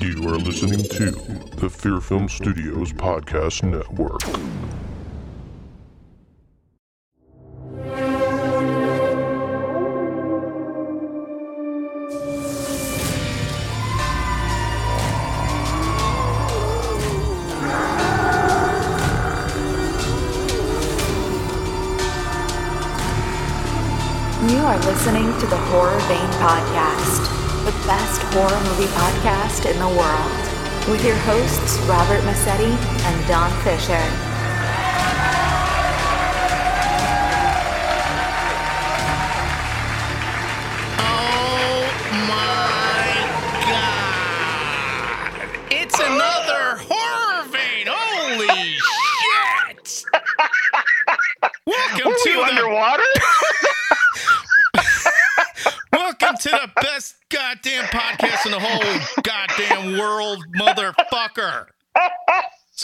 You are listening to the Fear Film Studios Podcast Network. Hosts Robert Massetti and Don Fisher.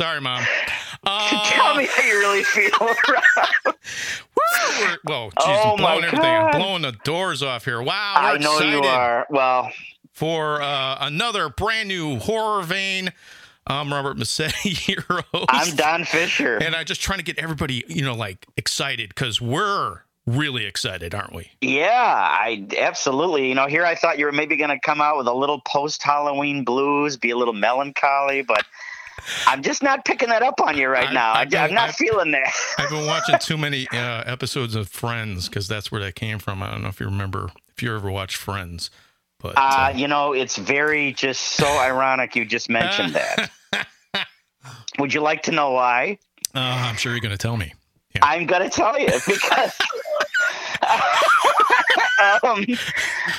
Sorry, mom. Uh, Tell me how you really feel. whoa, jeez, Oh I'm my blowing everything. I'm God. blowing the doors off here. Wow, I know you are. Well, for uh, another brand new horror vein. I'm Robert Massetti, your host. I'm Don Fisher. and I'm just trying to get everybody, you know, like excited because we're really excited, aren't we? Yeah, I absolutely. You know, here I thought you were maybe going to come out with a little post Halloween blues, be a little melancholy, but I'm just not picking that up on you right I- now. I am not I- feeling that. I've been watching too many uh, episodes of Friends because that's where that came from. I don't know if you remember, if you ever watched Friends, but Uh, uh, you know, it's very just so ironic you just mentioned that. Would you like to know why? uh, I'm sure you're going to tell me. I'm going to tell you because. um,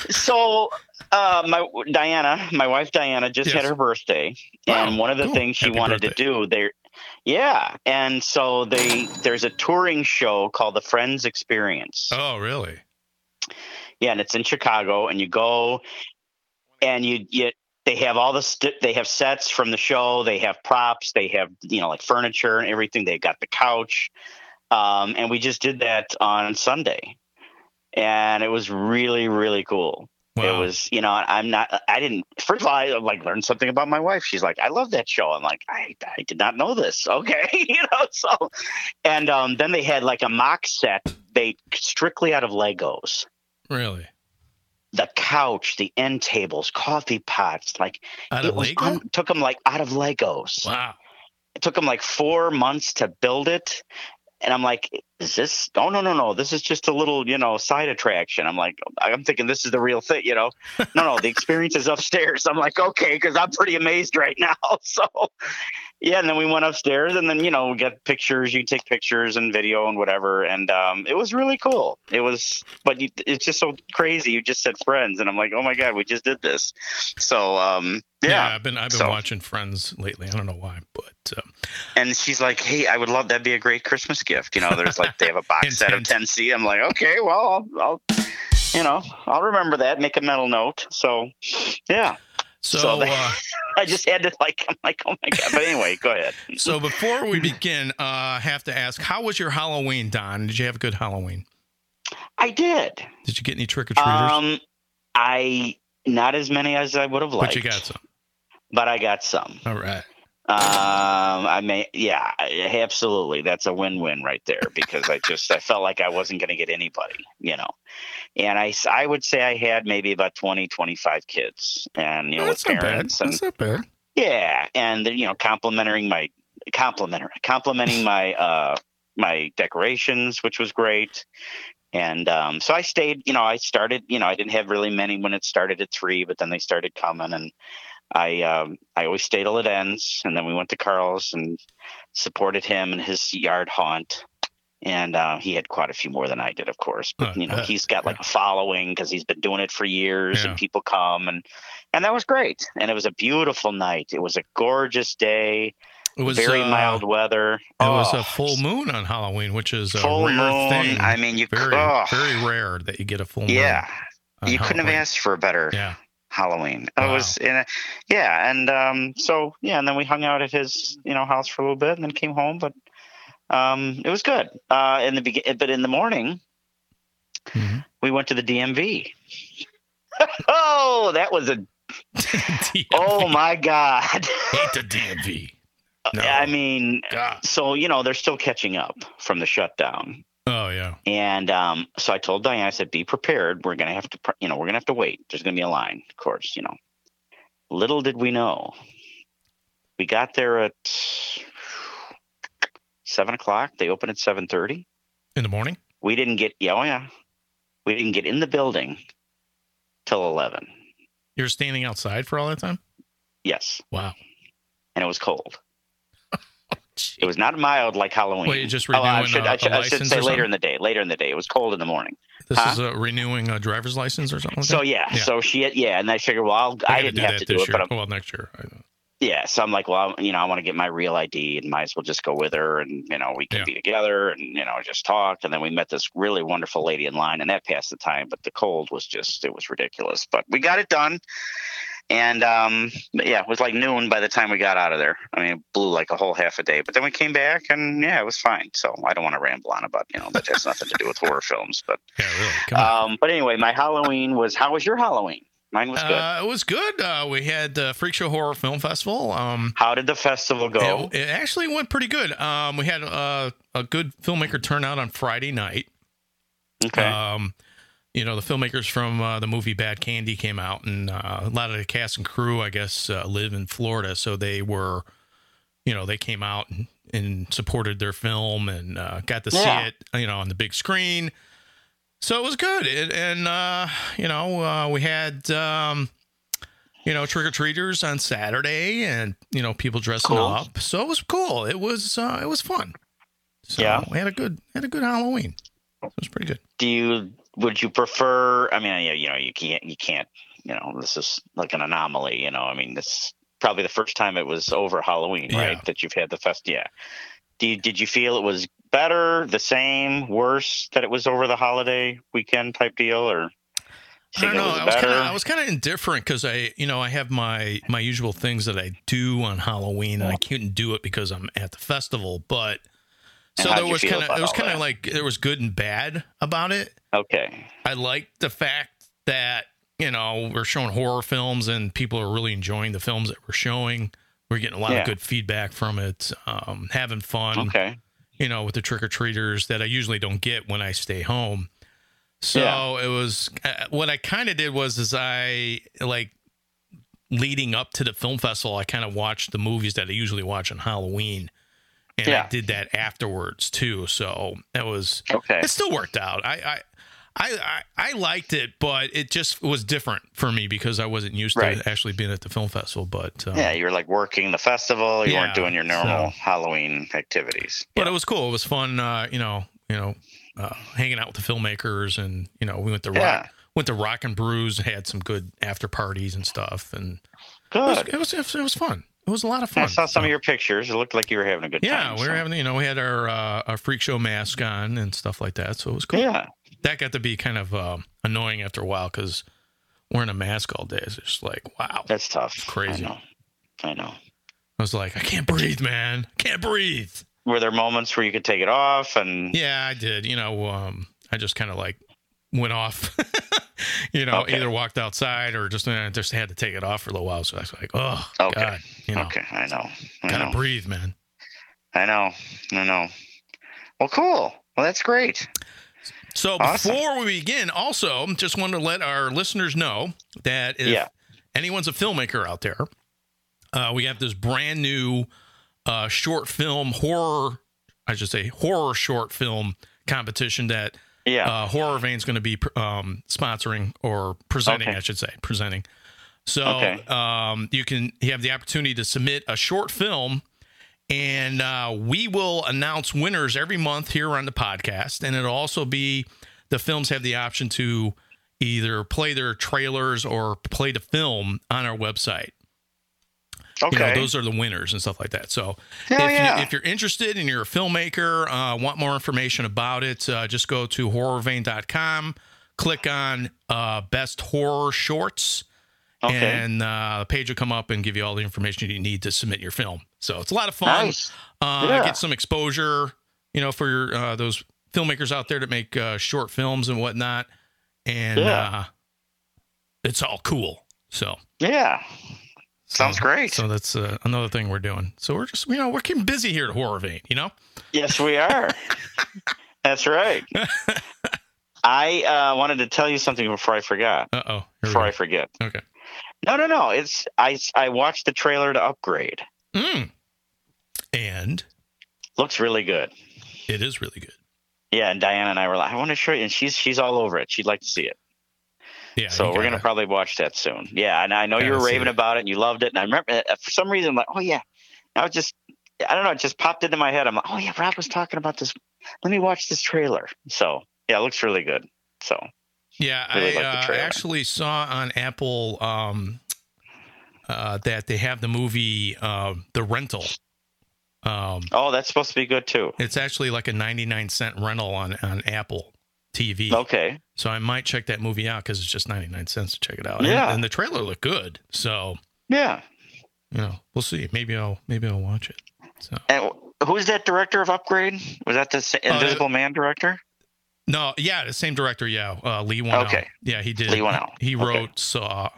so, uh, my Diana, my wife Diana, just Yes. had her birthday, Wow, and one of the cool. things she Happy wanted birthday. to do there, yeah, and so they there's a touring show called the Friends Experience. Oh, really? Yeah, and it's in Chicago, and you go, and you you they have all the st- they have sets from the show, they have props, they have you know like furniture and everything. They've got the couch, um, and we just did that on Sunday, and it was really really cool. It was, you know, I'm not, I didn't, first of all, I like learned something about my wife. She's like, I love that show. I'm like, I, I did not know this. Okay. you know, so, and um, then they had like a mock set, they strictly out of Legos Really? the couch, the end tables, coffee pots, like Out it of was un- took them like out of Legos. wow. It took them like four months to build it, and I'm like, is this? Oh no no no! This is just a little you know side attraction. I'm like, I'm thinking this is the real thing. You know, no no, the experience is upstairs. I'm like, okay, because I'm pretty amazed right now. So. Yeah, and then we went upstairs, and then you know we got pictures. You take pictures and video and whatever, and um, it was really cool. It was, but you, it's just so crazy. You just said friends, and I'm like, oh my god, we just did this. So um, yeah, I've been I've been So- watching Friends lately. I don't know why, but um, and she's like, hey, I would love that'd be a great Christmas gift. You know, there's like they have a box set of. 10C. I'm like, okay, well, I'll, I'll, you know, I'll remember that. Make a mental note. So yeah, so So they- uh, I just had to like, I'm like, oh my god. But anyway, go ahead. so before we begin, uh, I have to ask, how was your Halloween, Don? Did you have a good Halloween? I did. Did you get any trick or treaters? Um, I not as many as I would have liked, but you got some. But I got some. All right. Um, I may, yeah, absolutely. That's a win-win right there because I just I felt like I wasn't going to get anybody, you know. And I, I would say I had maybe about 20, 25 kids, and you know, That's with parents, and That's not bad. yeah, and you know, complimenting my complimenting complimenting my uh my decorations, which was great. And um, so I stayed. You know, I started. You know, I didn't have really many when it started at three, but then they started coming, and I um, I always stayed till it ends. And then we went to Carl's and supported him and his yard haunt. And uh, he had quite a few more than I did, of course. But Oh, you know, yeah, he's got like a following because he's been doing it for years, Yeah. and people come, and and that was great. And it was a beautiful night. It was a gorgeous day, It was very uh, mild weather. It was Oh, a full moon on Halloween, which is a full rare moon. thing. I mean, you very oh, very rare that you get a full moon. yeah. You couldn't have asked for a better Yeah. Halloween. Wow. It was, in a, yeah, and um, so yeah, and then we hung out at his, you know, house for a little bit, and then came home. But um, it was good. Uh, in the begin, but in the morning, Mhm. we went to the DMV. oh, that was a Oh my God. hate the DMV. No. I mean, God. so you know they're still catching up from the shutdown, Oh yeah. and um, so I told Diane, I said, "Be prepared. We're gonna have to, pr- you know, we're gonna have to wait. There's gonna be a line, of course. You know." Little did we know, we got there at seven o'clock. They open at seven thirty. In the morning. We didn't get, yeah, oh yeah, we didn't get in the building till eleven. You're standing outside for all that time. Yes, Wow. and it was cold. It was not mild like Halloween. Wait, you're just Oh, I renewing should, a- I should, I should say later in the day. Later in the day, it was cold in the morning. This Huh? is a renewing a driver's license or something. Like So that? yeah, Yeah. so she yeah, and I figured, well, I'll, I I didn't have to do it, year. but I'm, well, next year. I know. yeah, so I'm like, well, you know, I want to get my real ID, and might as well just go with her, and you know, we can Yeah. be together, and you know, just talk, and then we met this really wonderful lady in line, and that passed the time, but the cold was just it was ridiculous, but we got it done, and um, yeah, it was like noon by the time we got out of there. I mean, it blew like a whole half a day, but then we came back, and yeah, it was fine. So I don't want to ramble on about you know that has nothing to do with horror films, but Yeah, really. Um, but anyway, my Halloween was how was your Halloween? Mine was good. Uh, it was good. Uh, we had the Freak Show Horror Film Festival. Um, How did the festival go? it, it actually went pretty good. Um, we had uh, a good filmmaker turnout on Friday night. okay. Um, you know, the filmmakers from uh, the movie Bad Candy came out, and uh, a lot of the cast and crew, I guess, uh, live in Florida, so they were, you know, they came out and, and supported their film and uh, got to Yeah. see it, you know, on the big screen. So it was good, it, and uh, you know, uh, we had. Um, you know, trick or treaters on Saturday, and you know, people dressing Cool. up. So it was cool. It was uh, it was fun. So Yeah. we had a good had a good Halloween. It was pretty good. Do you would you prefer? I mean, you, you know, you can't you can't you know this is like an anomaly. You know, I mean, this is probably the first time it was over Halloween, right? That you've had the fest. Yeah. You, did you feel it was better, the same, worse that it was over the holiday weekend type deal, or? I don't know. was I was kind of I was kind of indifferent because I you know I have my my usual things that I do on Halloween and I couldn't do it because I'm at the festival. But And so there was kind of it was kind of like there was good and bad about it. Okay. I liked the fact that you know we're showing horror films and people are really enjoying the films that we're showing. We're getting a lot Yeah. of good feedback from it. Um, having fun Okay. you know, with the trick or treaters that I usually don't get when I stay home. So Yeah. it was uh, what I kind of did was is I like leading up to the film festival, I kind of watched the movies that I usually watch on Halloween, and I Yeah. did that afterwards too. So it was Okay. it still worked out. I I. I, I, I liked it, but it just was different for me because I wasn't used Right. to actually being at the film festival. But um, Yeah, you were like working the festival. You Yeah, weren't doing your normal so- Halloween activities. but it was cool. It was fun. Uh, you know, you know, uh, hanging out with the filmmakers, and you know, we went to Yeah. rock, went to Rock and Brews, had some good after parties and stuff, and it was, Good. it was it was fun. It was a lot of fun. I saw some So- of your pictures. It looked like you were having a good yeah, time. Yeah, we were so- having you know we had our uh, our freak show mask on and stuff like that, so it was cool. Yeah. That got to be kind of uh, annoying after a while because wearing a mask all day is just like wow. That's tough. crazy. I know. I know. I was like, I can't breathe, man. I can't breathe. Were there moments where you could take it off and Yeah, I did. You know, um, I just kind of like went off. you know, Okay. either walked outside or just uh, just had to take it off for a little while. So I was like, oh Okay. god, you know, Okay, I know. I gotta know. breathe, man. I know. I know. Well, cool. Well, that's great. So Awesome. before we begin, also just wanted to let our listeners know that if Yeah. anyone's a filmmaker out there, uh, we have this brand new uh, short film horror, I should say horror short film competition that Yeah. uh, Horror Vein's going to be um, sponsoring or presenting, Okay. I should say, presenting. So Okay. um, you can you have the opportunity to submit a short film, and uh, we will announce winners every month here on the podcast. And it'll also be the films have the option to either play their trailers or play the film on our website. Okay. You know, those are the winners and stuff like that. So Hell if, yeah. you, if you're interested and you're a filmmaker, uh, want more information about it, uh, just go to horrorvein.com, click on uh, best horror shorts, okay. and uh, the page will come up and give you all the information you need to submit your film. So it's a lot of fun. nice. Uh, Yeah. Get some exposure, you know, for your, uh, those filmmakers out there that make uh, short films and whatnot. And Yeah. uh, it's all cool. So Yeah. Sounds so- great. So that's uh, another thing we're doing. So we're just you know we're keeping busy here at Horror Vein. You know. Yes, we are. That's right. I uh, wanted to tell you something before I forgot. Uh oh. Before I forget. Okay. No, no, no. It's I. I watched the trailer to Upgrade. Mm. And Looks really good. it is really good. Yeah, and Diana and I were like, I want to show you, and she's she's all over it. She'd like to see it. Yeah. so we're gonna gotta- probably watch that soon. Yeah, and I know you were raving it. about it, and you loved it. And I remember uh, for some reason, I'm like, oh yeah. I was just, I don't know, it just popped into my head. I'm like, oh yeah, Rob was talking about this. Let me watch this trailer. So yeah, it looks really good. So Yeah, Really I like the uh, actually saw on Apple um, uh, that they have the movie uh, The Rental. Um, oh, that's supposed to be good too. it's actually like a 99 cent rental on, on Apple TV. Okay. So I might check that movie out because it's just 99 cents to check it out. Yeah. And, the trailer looked good. So, Yeah. you know, we'll see. Maybe I'll maybe I'll watch it. So And who's that director of Upgrade? Was that the Uh, Invisible Man director? No, yeah, the same director, yeah. Uh, Leigh Whannell. Okay. Yeah, he did. Leigh Whannell. He Okay. wrote Saw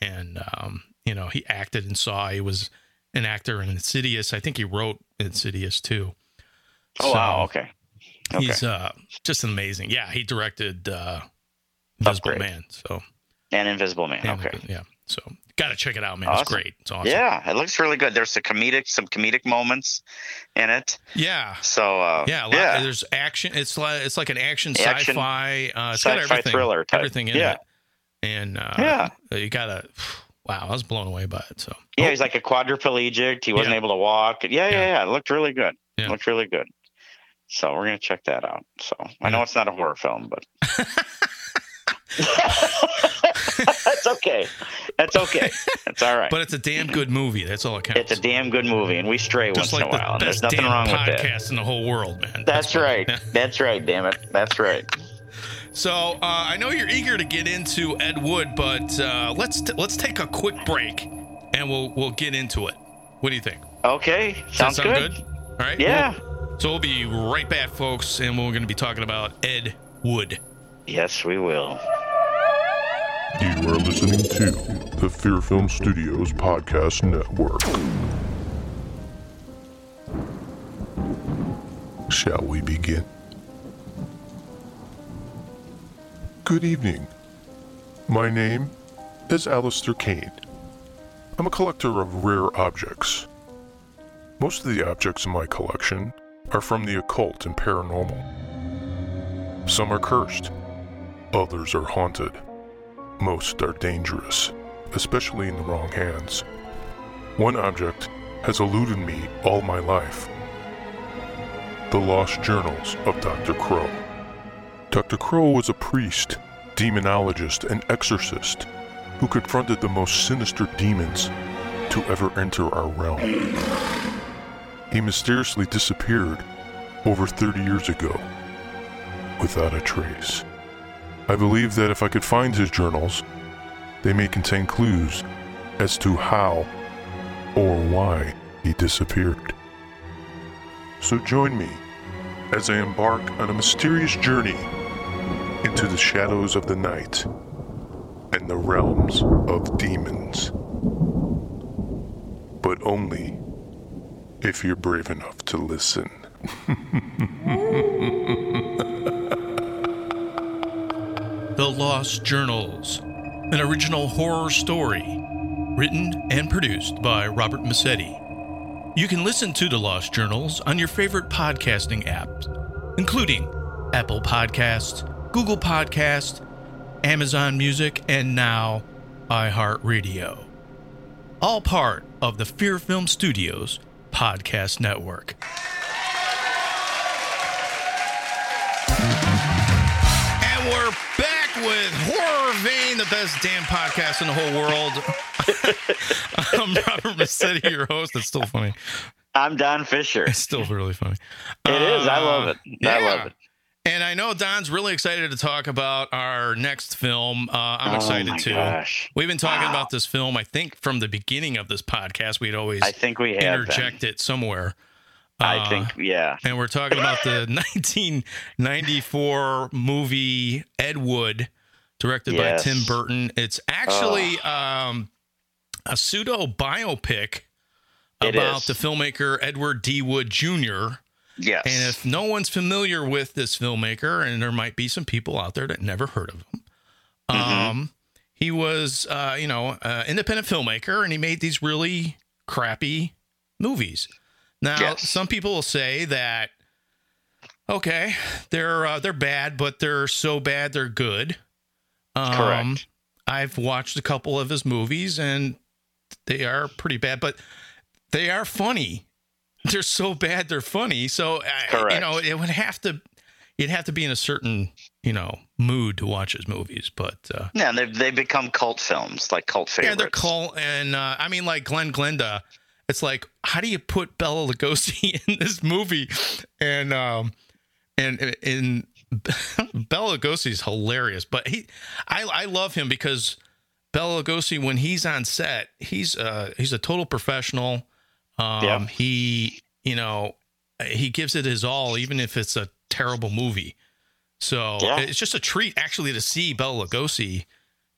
and um, you know, he acted in Saw. He was an actor in Insidious. I think he wrote Insidious too. Oh So, wow. Okay. Okay. He's uh just amazing. Yeah, he directed uh Invisible Upgrade. Man. So and Invisible Man. and- Okay. yeah. So gotta check it out, man. It's great. It's awesome. Yeah, it looks really good. There's some comedic, some comedic moments in it. Yeah. So uh, Yeah, yeah, there's action. It's like it's like an action, Action, sci-fi. Uh, it's sci-fi everything, thriller type. everything in Yeah. it. And uh, Yeah. you gotta. Wow, I was blown away by it. So yeah, Oh, he's like a quadriplegic. He wasn't Yeah. able to walk. Yeah, yeah, Yeah. yeah. It looked really good. Yeah. It looked really good. So we're gonna check that out. So I know it's not a horror film, but that's okay. That's okay. That's all right. but it's a damn good movie. That's all it counts. it's a damn good movie, and we stray just once like in a the while. and There's nothing damn wrong with that. podcast in the whole world, man. That's why. right. That's right. Damn it. That's right. So uh, I know you're eager to get into Ed Wood, but uh, let's t- let's take a quick break, and we'll we'll get into it. What do you think? Okay. Sounds sound good. All right. Yeah. Well, so we'll be right back, folks, and we're going to be talking about Ed Wood. Yes, we will. You are listening to the Fear Film Studios Podcast Network. Shall we begin? Good evening. My name is Alistair Kane. I'm a collector of rare objects. Most of the objects in my collection are from the occult and paranormal. Some are cursed, others are haunted. Most are dangerous, especially in the wrong hands. One object has eluded me all my life the lost journals of Dr. Crow. Dr. Crow was a priest, demonologist, and exorcist who confronted the most sinister demons to ever enter our realm. He mysteriously disappeared over 30 years ago without a trace. I believe that if I could find his journals, they may contain clues as to how or why he disappeared. So join me as I embark on a mysterious journey into the shadows of the night and the realms of demons. But only if you're brave enough to listen. The Lost Journals, an original horror story, written and produced by Robert Massetti. You can listen to The Lost Journals on your favorite podcasting apps, including Apple Podcasts, Google Podcasts, Amazon Music, and now iHeartRadio. All part of the Fear Film Studios podcast network. And we're back with Horror Vein, the best damn podcast in the whole world. I'm Robert Massetti, your host. It's still funny. I'm Don Fisher. It's still really funny. It is. I love uh, it. I yeah. love it. And I know Don's really excited to talk about our next film. Uh, I'm Oh excited too. gosh. We've been talking Wow. about this film, I think, from the beginning of this podcast. We'd always I think we have. been. interject it somewhere. I Uh, think, yeah. and we're talking about the 1994 movie Ed Wood, directed Yes. by Tim Burton. It's actually um, a pseudo biopic about the filmmaker Edward D. Wood Jr. Yes. And if no one's familiar with this filmmaker, and there might be some people out there that never heard of him, Mm-hmm. um, he was, uh, you know, uh, independent filmmaker, and he made these really crappy movies. Now, Yes. some people will say that, okay, they're uh, they're bad, but they're so bad they're good. Um, Correct. I've watched a couple of his movies, and they are pretty bad, but they are funny. They're so bad they're funny. So you know, it would have to you'd have to be in a certain, you know, mood to watch his movies, but uh yeah, they've, they've become cult films, like cult favorites. yeah, they're cult and uh I mean like Glen Glenda, it's like how do you put Bela Lugosi in this movie? And um and in Bela Lugosi's hilarious, but he I I love him because Bela Lugosi when he's on set, he's uh he's a total professional. Um Yeah. he, you know, he gives it his all even if it's a terrible movie. So Yeah. it's just a treat actually to see Bela Lugosi,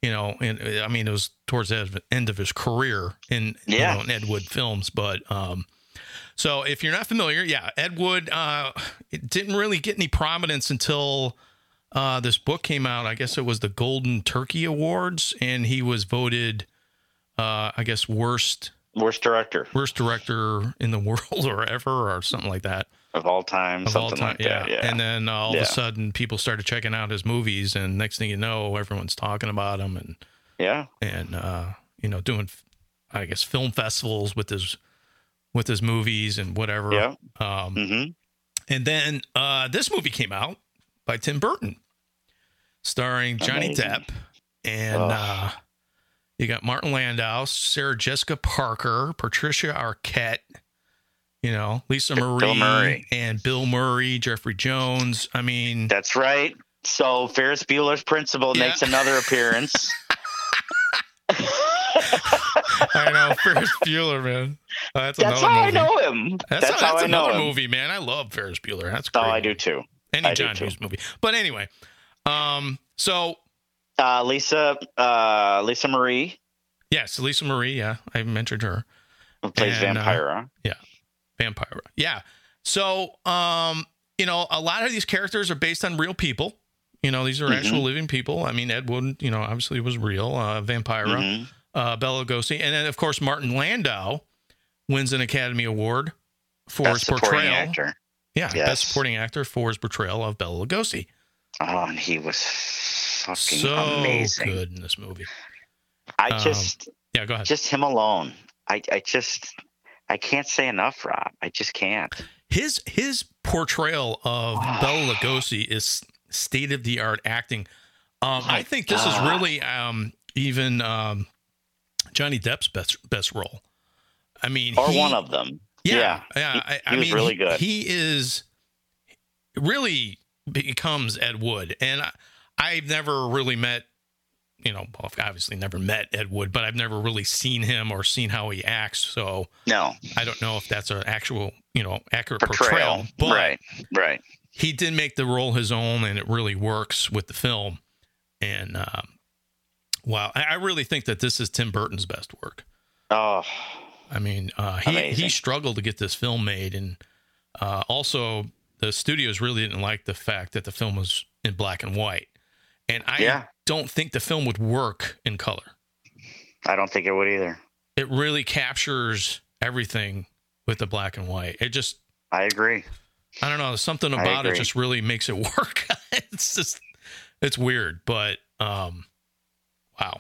you know, and uh, I mean it was towards the end of his career in Yeah. you know, in Ed Wood films, but um so if you're not familiar, yeah, Ed Wood uh it didn't really get any prominence until uh this book came out. I guess it was the Golden Turkey Awards and he was voted uh I guess worst Worst director worst director in the world or ever or something like that of all time, of all time like that. Yeah. and then uh, all of a sudden people started checking out his movies and next thing you know everyone's talking about him and yeah. and uh you know doing i guess film festivals with his with his movies and whatever Yeah. um hmm and then uh this movie came out by tim burton starring johnny Amazing. depp and Ugh. uh you got martin landau sarah jessica parker patricia arquette you know lisa marie Bill Murray. and bill murray jeffrey jones i mean That's right. So Ferris Bueller's Principal Yeah. makes another appearance. i know ferris bueller man that's, That's how I know him. That's, That's, how, how that's I know another him. movie, man. I love Ferris Bueller. That's Oh, great. I do too. Any I John. Hughes movie. But anyway, um, so Uh, Lisa, uh, Lisa Marie yes, Lisa Marie. Yeah, I mentioned her. who plays And, uh, Vampira. Vampire. Yeah. So, um, you know, a lot of these characters are based on real people. You know, these are Mhm. actual living people. I mean, Ed Wood, you know, obviously was real. Uh, Vampira, Mhm. uh, Bela Lugosi, and then of course Martin Landau wins an Academy Award for Best his supporting portrayal. actor. Yeah, Yes. best supporting actor for his portrayal of Bela Lugosi. Oh, and he was fucking so amazing. good in this movie. I Um, just, Yeah, go ahead. just him alone. I, I just, I can't say enough, Rob. I just can't. His his portrayal of Bela Lugosi is state of the art acting. Um, I think this is really um, even um, Johnny Depp's best best role. I mean, Or he- one of them. Yeah, Yeah. yeah. He- I, he I mean, really he- good. He is really becomes Ed Wood, and I, I've never really met. You know, obviously never met Ed Wood, but I've never really seen him or seen how he acts. So No I don't know if that's an actual, you know, accurate portrayal. portrayal. But right. Right. he did make the role his own, and it really works with the film. And um, wow, I, I really think that this is Tim Burton's best work. Oh, I mean, uh, he he struggled to get this film made, and uh, also the studios really didn't like the fact that the film was in black and white. And I Yeah. don't think the film would work in color. I don't think it would either. It really captures everything with the black and white. It just I agree. I don't know. Something about it just really makes it work. it's just, it's weird, but um, wow,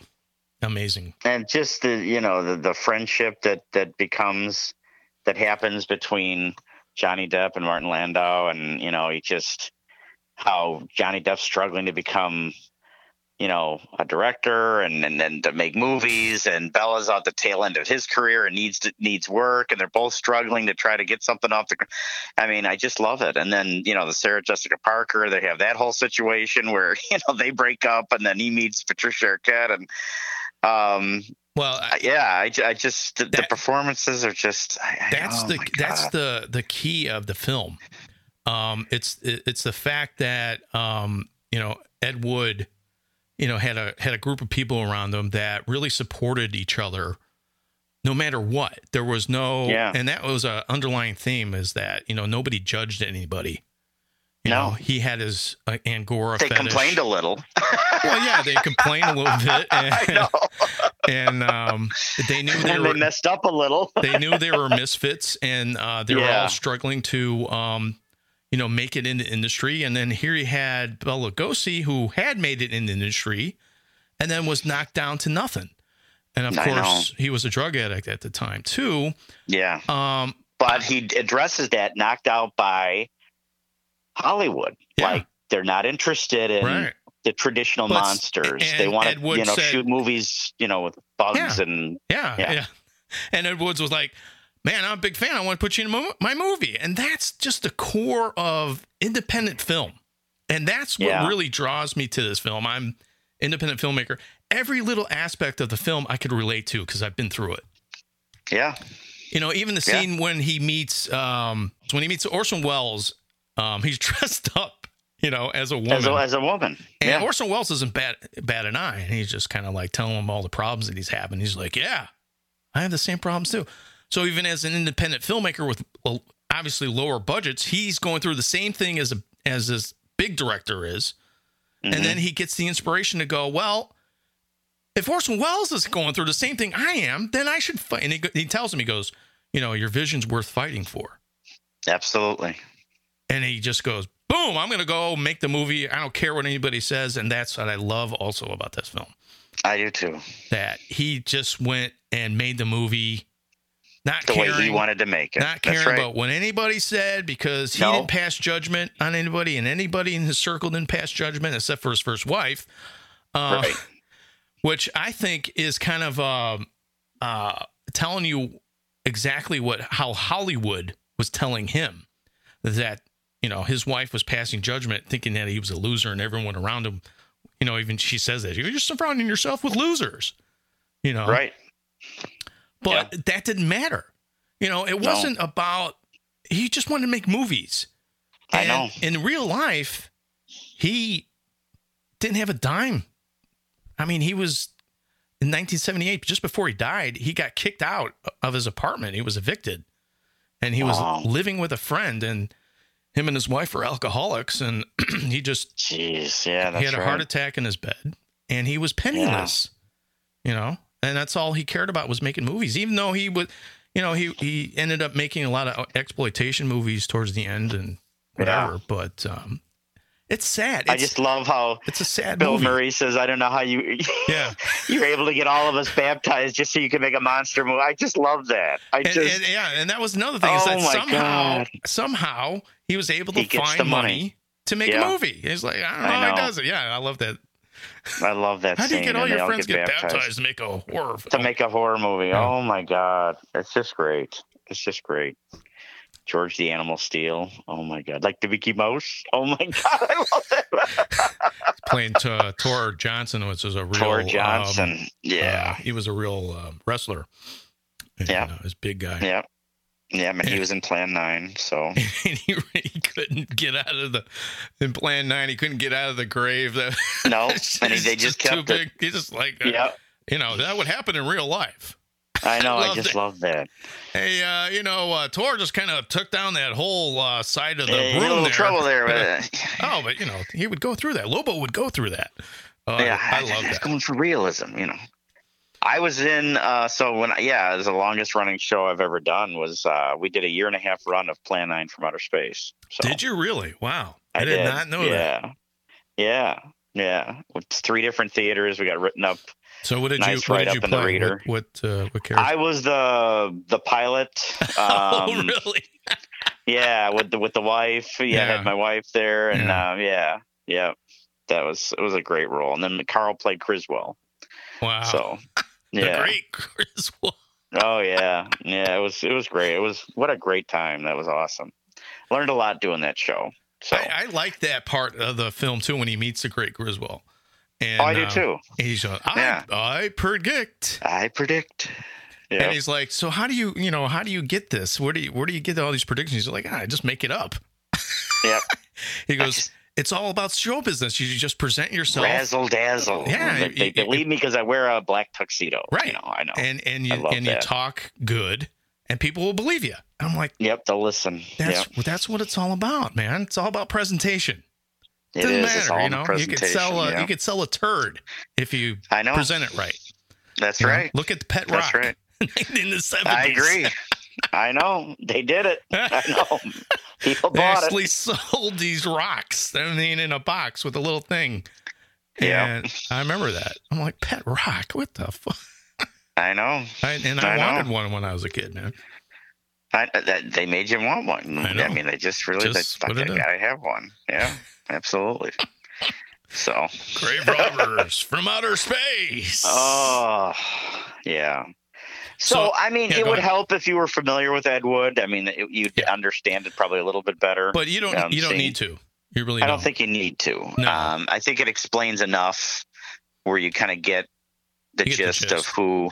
amazing. and just the you know the, the friendship that that becomes that happens between Johnny Depp and Martin Landau, and you know he just how Johnny Depp's struggling to become you know a director and and then to make movies, and Bela's at the tail end of his career and needs to, needs work, and they're both struggling to try to get something off the. I mean, I just love it. And then you know the Sarah Jessica Parker, they have that whole situation where you know they break up, and then he meets Patricia Arquette, and um Well, I- uh, yeah, I, I just the, the performances are just. I, I- that's oh the that's the the key of the film. Um, it's it's the fact that um, you know Ed Wood you know, had a had a group of people around him that really supported each other no matter what. There was no Yeah. and that was a underlying theme is that, you know, nobody judged anybody. You No. know, he had his uh, Angora They fetish. complained a little. Well, yeah, they complained a little bit and, I know. and um they knew they and were they messed up a little. they knew they were misfits and uh, they were all struggling to um, you know make it in the industry and then here you had Bela Lugosi who had made it in the industry and then was knocked down to nothing and of I course he was a drug addict at the time too yeah. um, But he addresses that knocked out by Hollywood. Yeah. Like they're not interested in right the traditional But- monsters. they want to, you know, said- shoot movies, you know, with bugs Yeah. and yeah, yeah Yeah. and Ed Woods was like man I'm a big fan I want to put you in mo- my movie and that's just the core of independent film and that's what Yeah. really draws me to this film I'm independent filmmaker every little aspect of the film I could relate to because I've been through it yeah, You know, even the Yeah. scene when he meets um when he meets Orson Welles, um, he's dressed up, you know, as a woman. as a, as a woman. and yeah. Orson Welles isn't bad bad an eye. And he's just kind of like telling him all the problems that he's having. He's like, Yeah, I have the same problems too. So even as an independent filmmaker with obviously lower budgets, he's going through the same thing as a as this big director is. Mhm. And then he gets the inspiration to go, well, if Orson Welles is going through the same thing I am, then I should fight. And he, he tells him, he goes, you know, your vision's worth fighting for. Absolutely. And he just goes, boom, I'm going to go make the movie. I don't care what anybody says. And that's what I love also about this film I do too. that he just went and made the movie, not The caring, way he wanted to make it. not That's caring right. about what anybody said because he No. didn't pass judgment on anybody, and anybody in his circle didn't pass judgment except for his first wife. Uh, Right. which I think is kind of um, uh, telling you exactly what how Hollywood was telling him that you know his wife was passing judgment, thinking that he was a loser, and everyone around him, you know, even she says that you're just surrounding yourself with losers, you know, Right. But that didn't matter, you know. It wasn't about he just wanted to make movies. I know. In real life, he didn't have a dime. I mean, he was in 1978, just before he died, he got kicked out of his apartment. He was evicted, and he was living with a friend. And him and his wife were alcoholics, and he just Jeez. Yeah. That's he had a right. heart attack in his bed, and he was penniless. You know, and that's all he cared about was making movies. Even though he would, you know, he he ended up making a lot of exploitation movies towards the end and whatever. Yeah. But um, it's sad. It's, I just love how it's a sad Bill movie. Murray says, "I don't know how you Yeah. you're able to get all of us baptized just so you can make a monster movie." I just love that. I And, just and- yeah, and that was another thing is Oh that my somehow God. somehow he was able to He find the money. money. to make Yeah. a movie. He's like, I don't know, I how he does it. Yeah, I love that. I love that. How do you get all your friends get baptized. baptized to make a horror to make a horror movie? Yeah. Oh my god, it's just great. It's just great. George the Animal Steele. Oh my god, like the Mickey Mouse. Oh my god, I love that. playing to Tor Johnson, which is a real Tor um, Johnson. Uh, yeah, he was a real uh, wrestler. Yeah. uh, this big guy. yeah, yeah. Man, he was in Plan Nine. So he, he couldn't get out of the in Plan Nine. He couldn't get out of the grave. That no, and he, they just too kept it. big. He just like uh, Yeah, you know that would happen in real life. I know. I love just that. love that. Hey, uh, you know, uh, Tor just kind of took down that whole uh, side of the Yeah, he had room a little there. trouble there but. Oh, but you know, he would go through that. Lobo would go through that. Uh, yeah, I love it's that. going for realism, you know. I was in uh so when yeah, it was the longest running show I've ever done was uh we did a year and a half run of Plan 9 from Outer Space. So Did you really? Wow, I, I did, not know yeah. that. Yeah. Yeah. With three different theaters, we got written up. So what did Nice you what did write you up in the play? reader. What what, uh, what character? I was the the pilot. oh, Um, really? Yeah, with the with the wife. Yeah, I had my wife there and Yeah. uh yeah. Yeah. That was it was a great role. And then Carl played Criswell. Wow. So the yeah. great Criswell. Oh yeah, yeah. It was it was great. It was what a great time. That was awesome. Learned a lot doing that show. So I, I like that part of the film too when he meets the great Criswell. And oh, I do uh, too. He's going, I, Yeah. I predict. I predict. And he's like, so how do you, you know, how do you get this? Where do you, where do you get all these predictions? He's like, ah, I just make it up. Yep. He goes, it's all about show business. You just present yourself, Razzle dazzle. Yeah, They, they me because I wear a black tuxedo. Right. You know, I know. and and you and you talk good, and people will believe you. I'm like, yep, they'll listen. that's yep. that's what it's all about, man. It's all about presentation. It Doesn't is. matter, you know. You could sell a yeah. you could sell a turd if you I know. present it right. That's you know? right. Look at the Pet That's Rock right. in the 70s. I agree. I know. They did it. I know. People They bought actually it. sold these rocks. I mean, in a box with a little thing. Yeah. I remember that. I'm like, Pet Rock? What the fuck? I know. I, and I, I know. wanted one when I was a kid, man. I, uh, that, they made you want one. I know. mean, they just really Just they, it I gotta have one. Yeah, absolutely. So, Grave robbers from outer space. oh, yeah. So, So- I mean, yeah, it would ahead. help if you were familiar with Ed Wood. I mean, it, you'd Yeah. understand it probably a little bit better. but you don't. um, you don't need to. You really I don't. don't think you need to. No. Um, I think it explains enough where you kind of get the You get the gist of who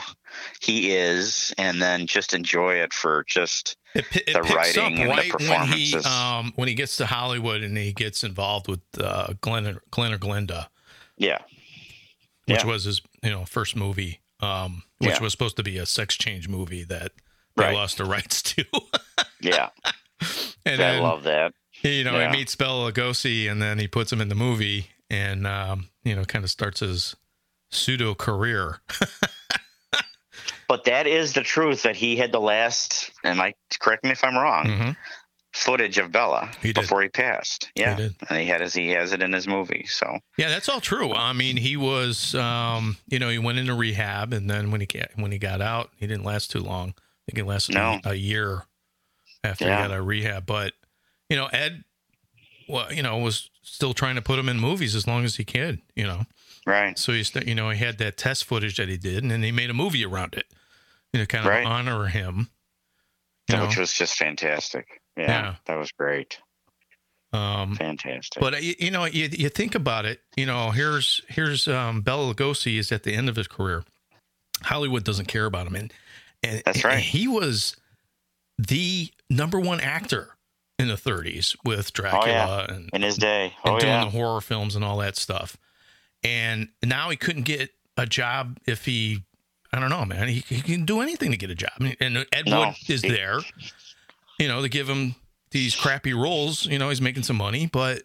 he is, and then just enjoy it for just it, it the writing and the right when he performances. um when he gets to Hollywood and he gets involved with uh, Glenn or, Glen or Glenda, yeah, which Yeah. was his you know first movie, um, which Yeah. was supposed to be a sex change movie that they Right. lost the rights to. yeah. and I then, love that. you know Yeah. he meets Bela Lugosi and then he puts him in the movie and um, you know kind of starts his pseudo career. But that is the truth that he had the last, and I correct me if I'm wrong, Mhm. Footage of Bela He before he passed. Yeah, did. and he had his he has it in his movie. So Yeah, that's all true. I mean, he was, um, you know, he went into rehab, and then when he got, when he got out, he didn't last too long. I think he lasted No. a, a year after Yeah. he got out of rehab. But you know, Ed, well, you know, was still trying to put him in movies as long as he could. You know, right, so he's, you know, he had that test footage that he did, and then he made a movie around it. You know, kind of Right. honor him. You know, which was just fantastic. Yeah, Yeah. that was great, um, fantastic. But uh, you, you know, you, you think about it. You know, here's here's um, Bela Lugosi is at the end of his career. Hollywood doesn't care about him, and and That's and right. he was the number one actor in the 30s with Dracula and, in his day, and oh doing yeah, the horror films and all that stuff. And now he couldn't get a job if he, I don't know, man. He, he can do anything to get a job. And Ed No. Wood is He- there, you know, to give him these crappy roles. You know, he's making some money, but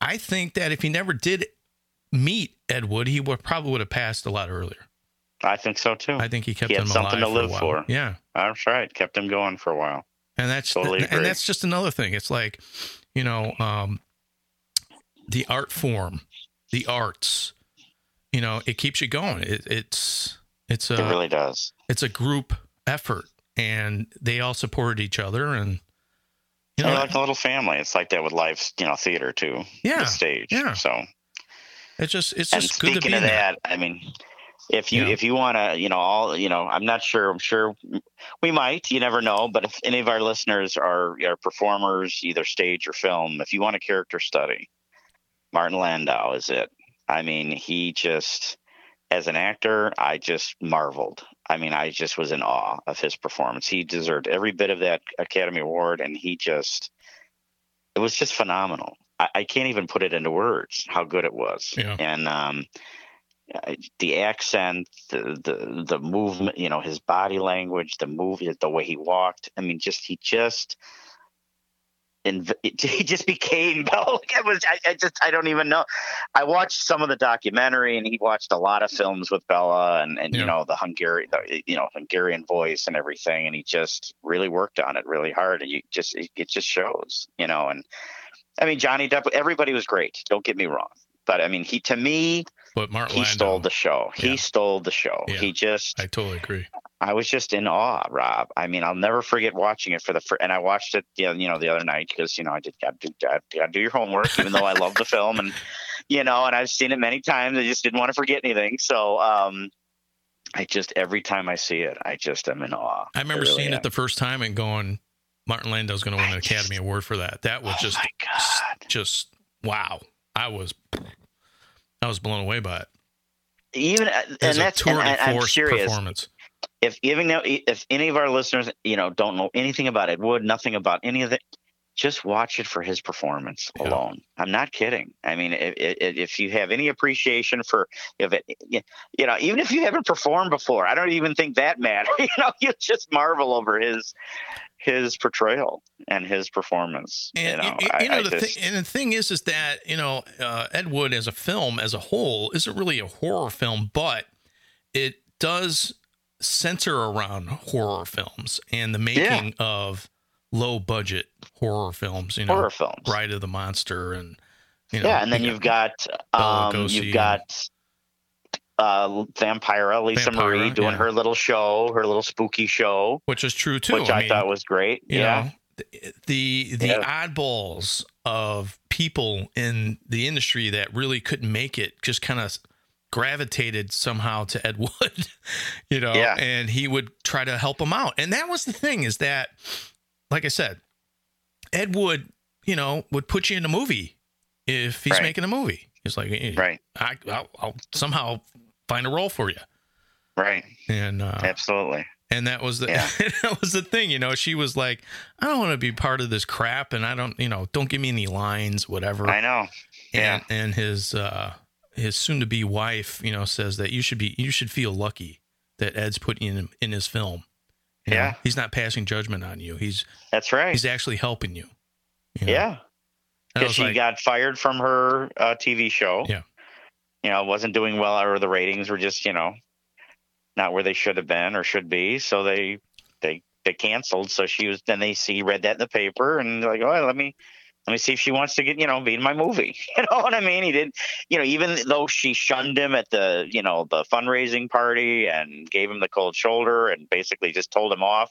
I think that if he never did meet Ed Wood, he would probably would have passed a lot earlier. I think so too. I think he kept He him something alive to for live while. for. Yeah. That's right. Kept him going for a while. and that's Totally agree. and that's just another thing it's like you know um the art form the arts you know it keeps you going it, it's it's a it really does. it's a group effort and they all supported each other and you know They're like a little family. It's like that with live, you know, theater too. Yeah, the stage. yeah. So, it's just it's and just good to speaking be of in there. that, I mean, if you Yeah. if you want to, you know, all you know, I'm not sure. I'm sure we might. You never know. But if any of our listeners are are performers, either stage or film, if you want a character study, Martin Landau is it. I mean, he just as an actor, I just marveled. I mean, I just was in awe of his performance. He deserved every bit of that Academy Award, and he just it was just phenomenal. I, I can't even put it into words how good it was. Yeah. And um, the accent, the the the movement, you know, his body language, the movie, the way he walked. I mean, just he just. And he just became oh, like I was. I, I just. I don't even know. I watched some of the documentary, and he watched a lot of films with Bela, and and Yeah. you know the Hungary, the you know Hungarian voice and everything, and he just really worked on it really hard, and you just it, it just shows, you know. And I mean, Johnny Depp, everybody was great. Don't get me wrong, but I mean, he to me, but Mark he Landau, stole the show. Yeah. He stole the show. Yeah. He just, I totally agree I was just in awe, Rob. I mean, I'll never forget watching it for the first, and I watched it, you know, you know, the other night because you know I did got to do, got do your homework, even though I love the film, and you know, and I've seen it many times. I just didn't want to forget anything, so um, I just every time I see it, I just am in awe. I remember really seeing am. it the first time and going Martin Landau's going to win an Academy Award for that that was Oh just my God. just wow I was I was blown away by it Even uh, was and a that's tour and I, I'm force curious. performance if even though if any of our listeners you know don't know anything about Ed Wood, nothing about any of it, just watch it for his performance Yeah. alone. I'm not kidding. I mean, if, if if you have any appreciation for if it, you know, even if you haven't performed before, I don't even think that matters. you know, you just marvel over his his portrayal and his performance. And you know, you, I, you know the just, thing, and the thing is, is that you know uh, Ed Wood as a film as a whole isn't really a horror film, but it does center around horror films and the making of low budget horror films. You know, horror films. Bride of the Monster, and you know, yeah, and then you you've got um, you've got uh, Vampira, Lisa Vampira, Marie doing yeah. her little show, her little spooky show, which is true too. which I, mean, thought was great. Yeah, know the the, the Yeah. oddballs of people in the industry that really couldn't make it just kind of gravitated somehow to Ed Wood, you know, Yeah. and he would try to help him out. And that was the thing is that, like I said, Ed Wood, you know, would put you in a movie if he's Right. making a movie. He's like, hey, right, I, I'll, I'll somehow find a role for you. right, And uh, absolutely. and that was the Yeah. that was the thing, you know. She was like, "I don't want to be part of this crap, and I don't, you know, don't give me any lines, whatever." I know. Yeah, And and his uh, his soon to be wife, you know, says that you should be you should feel lucky that Ed's putting in in his film. You know, Yeah. he's not passing judgment on you. He's that's right. he's actually helping you. you know? Yeah, because she like, got fired from her uh, TV show. Yeah. you know, wasn't doing well, or the ratings were just, you know, not where they should have been or should be. So they they they canceled. So she was. Then they see read that in the paper and like, oh, let me let me see if she wants to get you know be in my movie. You know what I mean? He did. You know, even though she shunned him at the you know the fundraising party and gave him the cold shoulder and basically just told him off.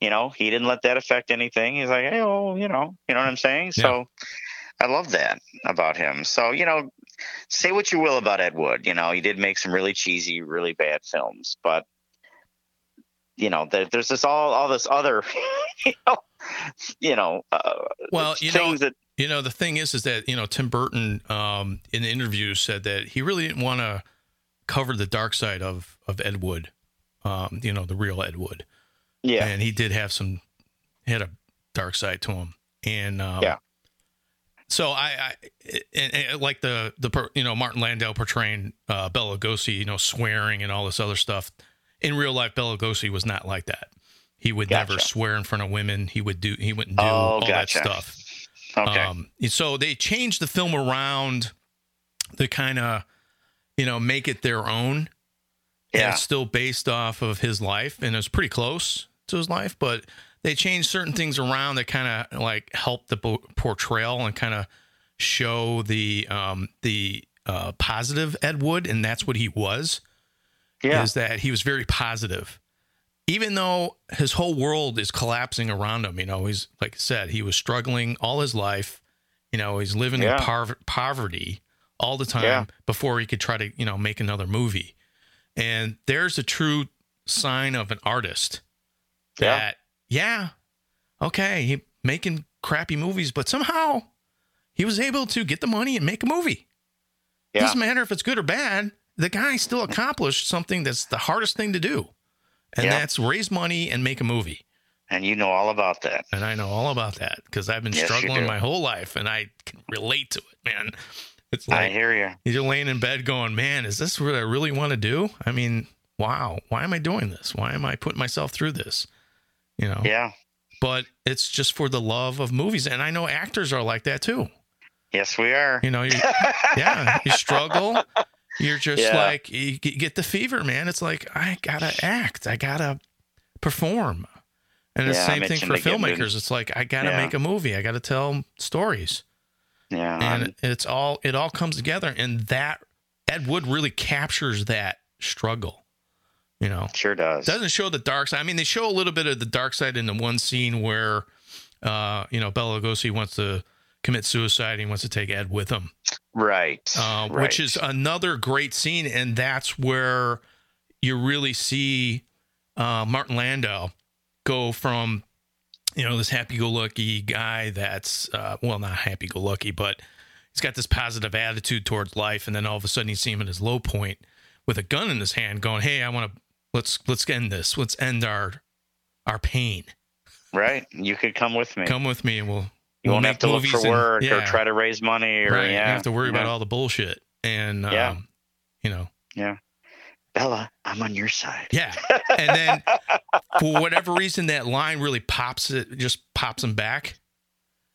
You know, he didn't let that affect anything. He's like, hey, oh, you know, you know what I'm saying? So I love that about him. So, you know, say what you will about Ed Wood. You know, he did make some really cheesy, really bad films, but you know, there, there's this all all this other, you know, you know, uh, well, you know, things that You know, the thing is, is that you know Tim Burton um, in the interview said that he really didn't want to cover the dark side of of Ed Wood, um, you know, the real Ed Wood, yeah, and he did have some he had a dark side to him, and um, Yeah. So I, I and, and like the the per- you know Martin Landau portraying uh, Bela Lugosi, you know, swearing and all this other stuff. In real life, Bela Lugosi was not like that. He would never swear in front of women. He would do. He wouldn't do Oh, all gotcha. that stuff. okay, Um, so they changed the film around to kind of, you know, make it their own. Yeah, it's still based off of his life, and it's pretty close to his life, but they changed certain things around that kind of like help the po- portrayal and kind of show the um, the uh, positive Ed Wood, and that's what he was yeah, is that he was very positive. Even though his whole world is collapsing around him, you know, he's like I said, he was struggling all his life. You know, he's living Yeah. in par- poverty all the time Yeah. before he could try to, you know, make another movie. And there's a true sign of an artist Yeah. that, yeah, okay, he making crappy movies, but somehow he was able to get the money and make a movie. yeah, Doesn't matter if it's good or bad. The guy still accomplished something that's the hardest thing to do, and Yeah. that's raise money and make a movie. and you know all about that. And I know all about that because I've been Yes, struggling my whole life, and I can relate to it, man. It's like I hear you. you're laying in bed going, "Man, is this what I really want to do?" I mean, wow, why am I doing this? Why am I putting myself through this? You know, Yeah, but it's just for the love of movies, and I know actors are like that too. yes, we are. You know, you, yeah, you struggle. You're just Yeah. like you get the fever, man. It's like I gotta act, I gotta perform, and it's the same thing for filmmakers. It's like I gotta Yeah. make a movie, I gotta tell stories, Yeah, and I'm- it's all it all comes together, and that Ed Wood really captures that struggle. You know, sure does. doesn't show the dark side. I mean, they show a little bit of the dark side in the one scene where, uh, you know, Bela Lugosi wants to commit suicide. He wants to take Ed with him right, uh, right. which is another great scene, and that's where you really see uh, Martin Landau go from you know this happy-go-lucky guy that's uh, well not happy-go-lucky, but he's got this positive attitude towards life, and then all of a sudden you see him at his low point with a gun in his hand, going, "Hey, I want to let's let's end this. Let's end our our pain." right. You could come with me. Come with me, and we'll. You we'll won't make have to look for movies and- work or try to raise money or right. yeah. you have to worry about all the bullshit, and um, Yeah. you know, yeah Bela, I'm on your side. yeah. And then for whatever reason, that line really pops it, just pops him back,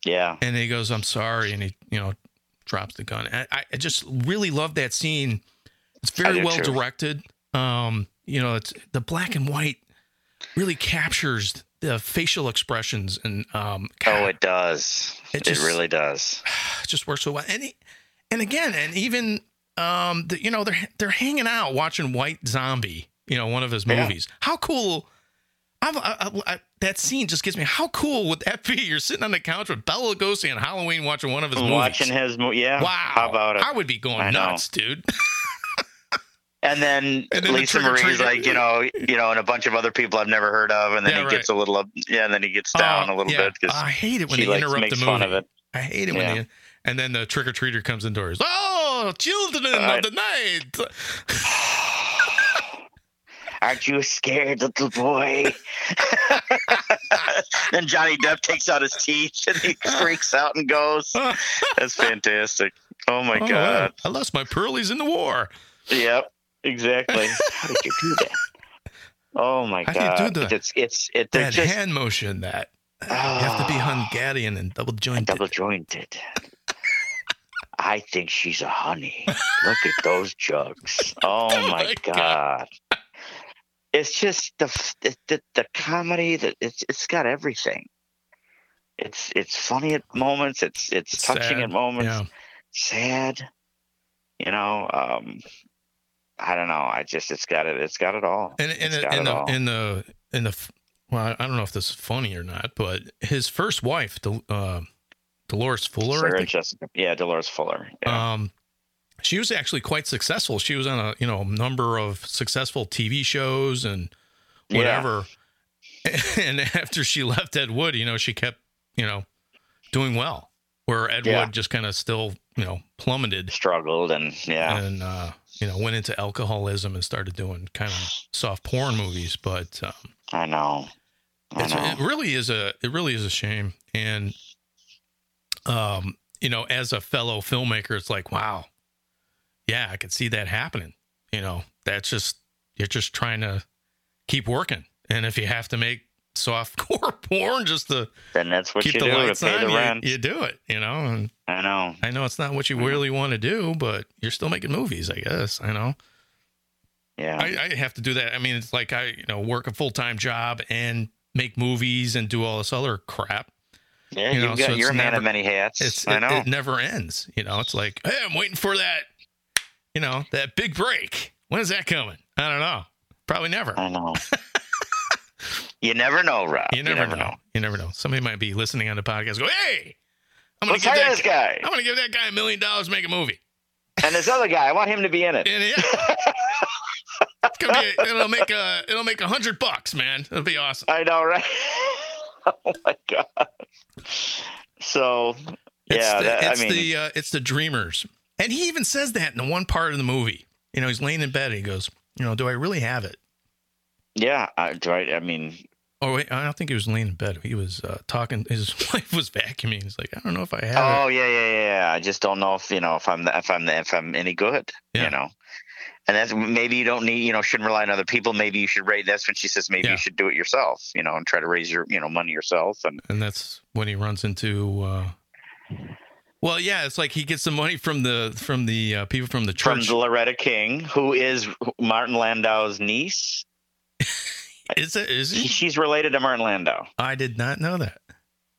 Yeah. and he goes, "I'm sorry," and he, you know, drops the gun. I, I- I just really love that scene. It's very well too. directed. Um, you know, it's the black and white really captures the facial expressions and um, Oh, it does. It It, just- really does. it just works so well. And he, and again, and even um, the, you know, they're they're hanging out watching White Zombie. You know, one of his Yeah. movies. How cool! I've, I, I, that scene just gets me. How cool would that be? You're sitting on the couch with Bela Lugosi on Halloween watching one of his movies. Watching his mo- yeah. wow, How about it? I would be going nuts, dude. And then, And then Lisa or Marie's like, you know, you know, and a bunch of other people I've never heard of, and then Yeah, he right. gets a little up, yeah, and then he gets down Oh, a little yeah. bit because I hate it when they like interrupt makes the movie. fun of it. I hate it when Yeah. they. And then the trick or treater comes indoors. Oh, children Right. of the night. Aren't you scared, little boy? then Johnny Depp takes out his teeth and he freaks out and goes. That's fantastic. Oh my Oh, god. I lost my pearlies in the war. Yep. Exactly. How did you do that? Oh my How do you god. do that? It's it's it, That just hand motion, that you have to be Ah. Hungarian and double jointed. double jointed. I think she's a honey. Look at those jugs. Oh, Oh my my god. God. It's just the the the, the comedy that it's it's got everything. It's it's funny at moments. It's it's touching Sad. at moments. Yeah. Sad. You know. Um. I don't know. I just it's got it. It's got it all. And in, It's the, got in it the all. in the in the well, I don't know if this is funny or not, but his first wife, Del, uh, Dolores Fuller, Sarah Jessica. Yeah, Dolores Fuller. Yeah. um, she was actually quite successful. She was on a you know number of successful TV shows and Yeah. whatever. And after she left Ed Wood, you know, she kept you know doing well, where Ed Yeah. Wood just kind of still you know plummeted Struggled and yeah. and uh, you know went into alcoholism and started doing kind of soft porn movies, but. Um, I know. I know. it really is a it really is a shame, and um, you know, as a fellow filmmaker, it's like, wow, yeah, I could see that happening. You know, that's just you're just trying to keep working, and if you have to make softcore porn just to then that's what keep you the do to lights pay on, the you, rent. you do it. You know, and I know. I know it's not what you Mhm. really want to do, but you're still making movies, I guess. I know. Yeah. I, I have to do that. I mean, it's like I, you know, work a full time job and make movies and do all this other crap. yeah, you know, got, so you're a man never- of many hats. It's I it, know. it never ends. You know, it's like, hey, I'm waiting for that. You know, that big break. When is that coming? I don't know. Probably never. I know. you never know, Rob. You never, know. You never know. Somebody might be listening on the podcast. Go, hey, I'm gonna Let's give that this guy. I'm gonna give that guy a million dollars to make a movie. And this other guy, I want him to be in it. And yeah, be. It'll make a. It'll make a hundred bucks, man. It'll be awesome. I know, right? oh my god. So It's yeah, the, that, it's I mean, the uh, it's the dreamers, and he even says that in the one part of the movie. You know, he's laying in bed. And he goes, you know, do I really have it? Yeah, I, right. I mean, Oh wait, I don't think he was laying in bed. He was uh, talking. His wife was vacuuming. He's like, I don't know if I have oh yeah, yeah, yeah, yeah. I just don't know if you know if I'm the, if I'm the, if I'm any good. Yeah. You know. And that's maybe you don't need, you know, shouldn't rely on other people. Maybe you should raise. That's when she says maybe Yeah. you should do it yourself, you know, and try to raise your, you know, money yourself. And. And that's when he runs into. Uh, well, yeah, it's like he gets the money from the from the uh, people from the church from. Loretta King, who is Martin Landau's niece. is it? Is She- he? She's related to Martin Landau. I did not know that.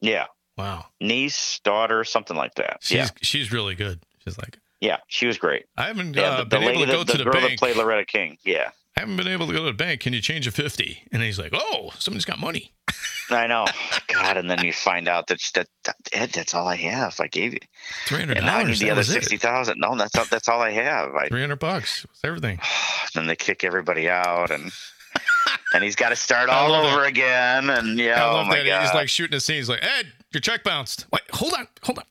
Yeah, Wow, niece, daughter, something like that. she's yeah, she's really good. She's like, yeah, she was great. I haven't uh, the, the been able lady, to go that, the to the girl that bank. played Loretta King. Yeah, I haven't been able to go to the bank. Can you change a fifty? And he's like, Oh, somebody's got money. I know. God, and then you find out that that, that Ed, that's all I have. I gave you, Three hundred and now I need the other was sixty it. thousand. No, that's all, that's all I have. I, Three hundred bucks. It's everything. then they kick everybody out, and and he's got to start all over again. And yeah, I oh my that. god, He's like shooting a scene. He's like, Ed, your check bounced. Wait, hold on, hold on.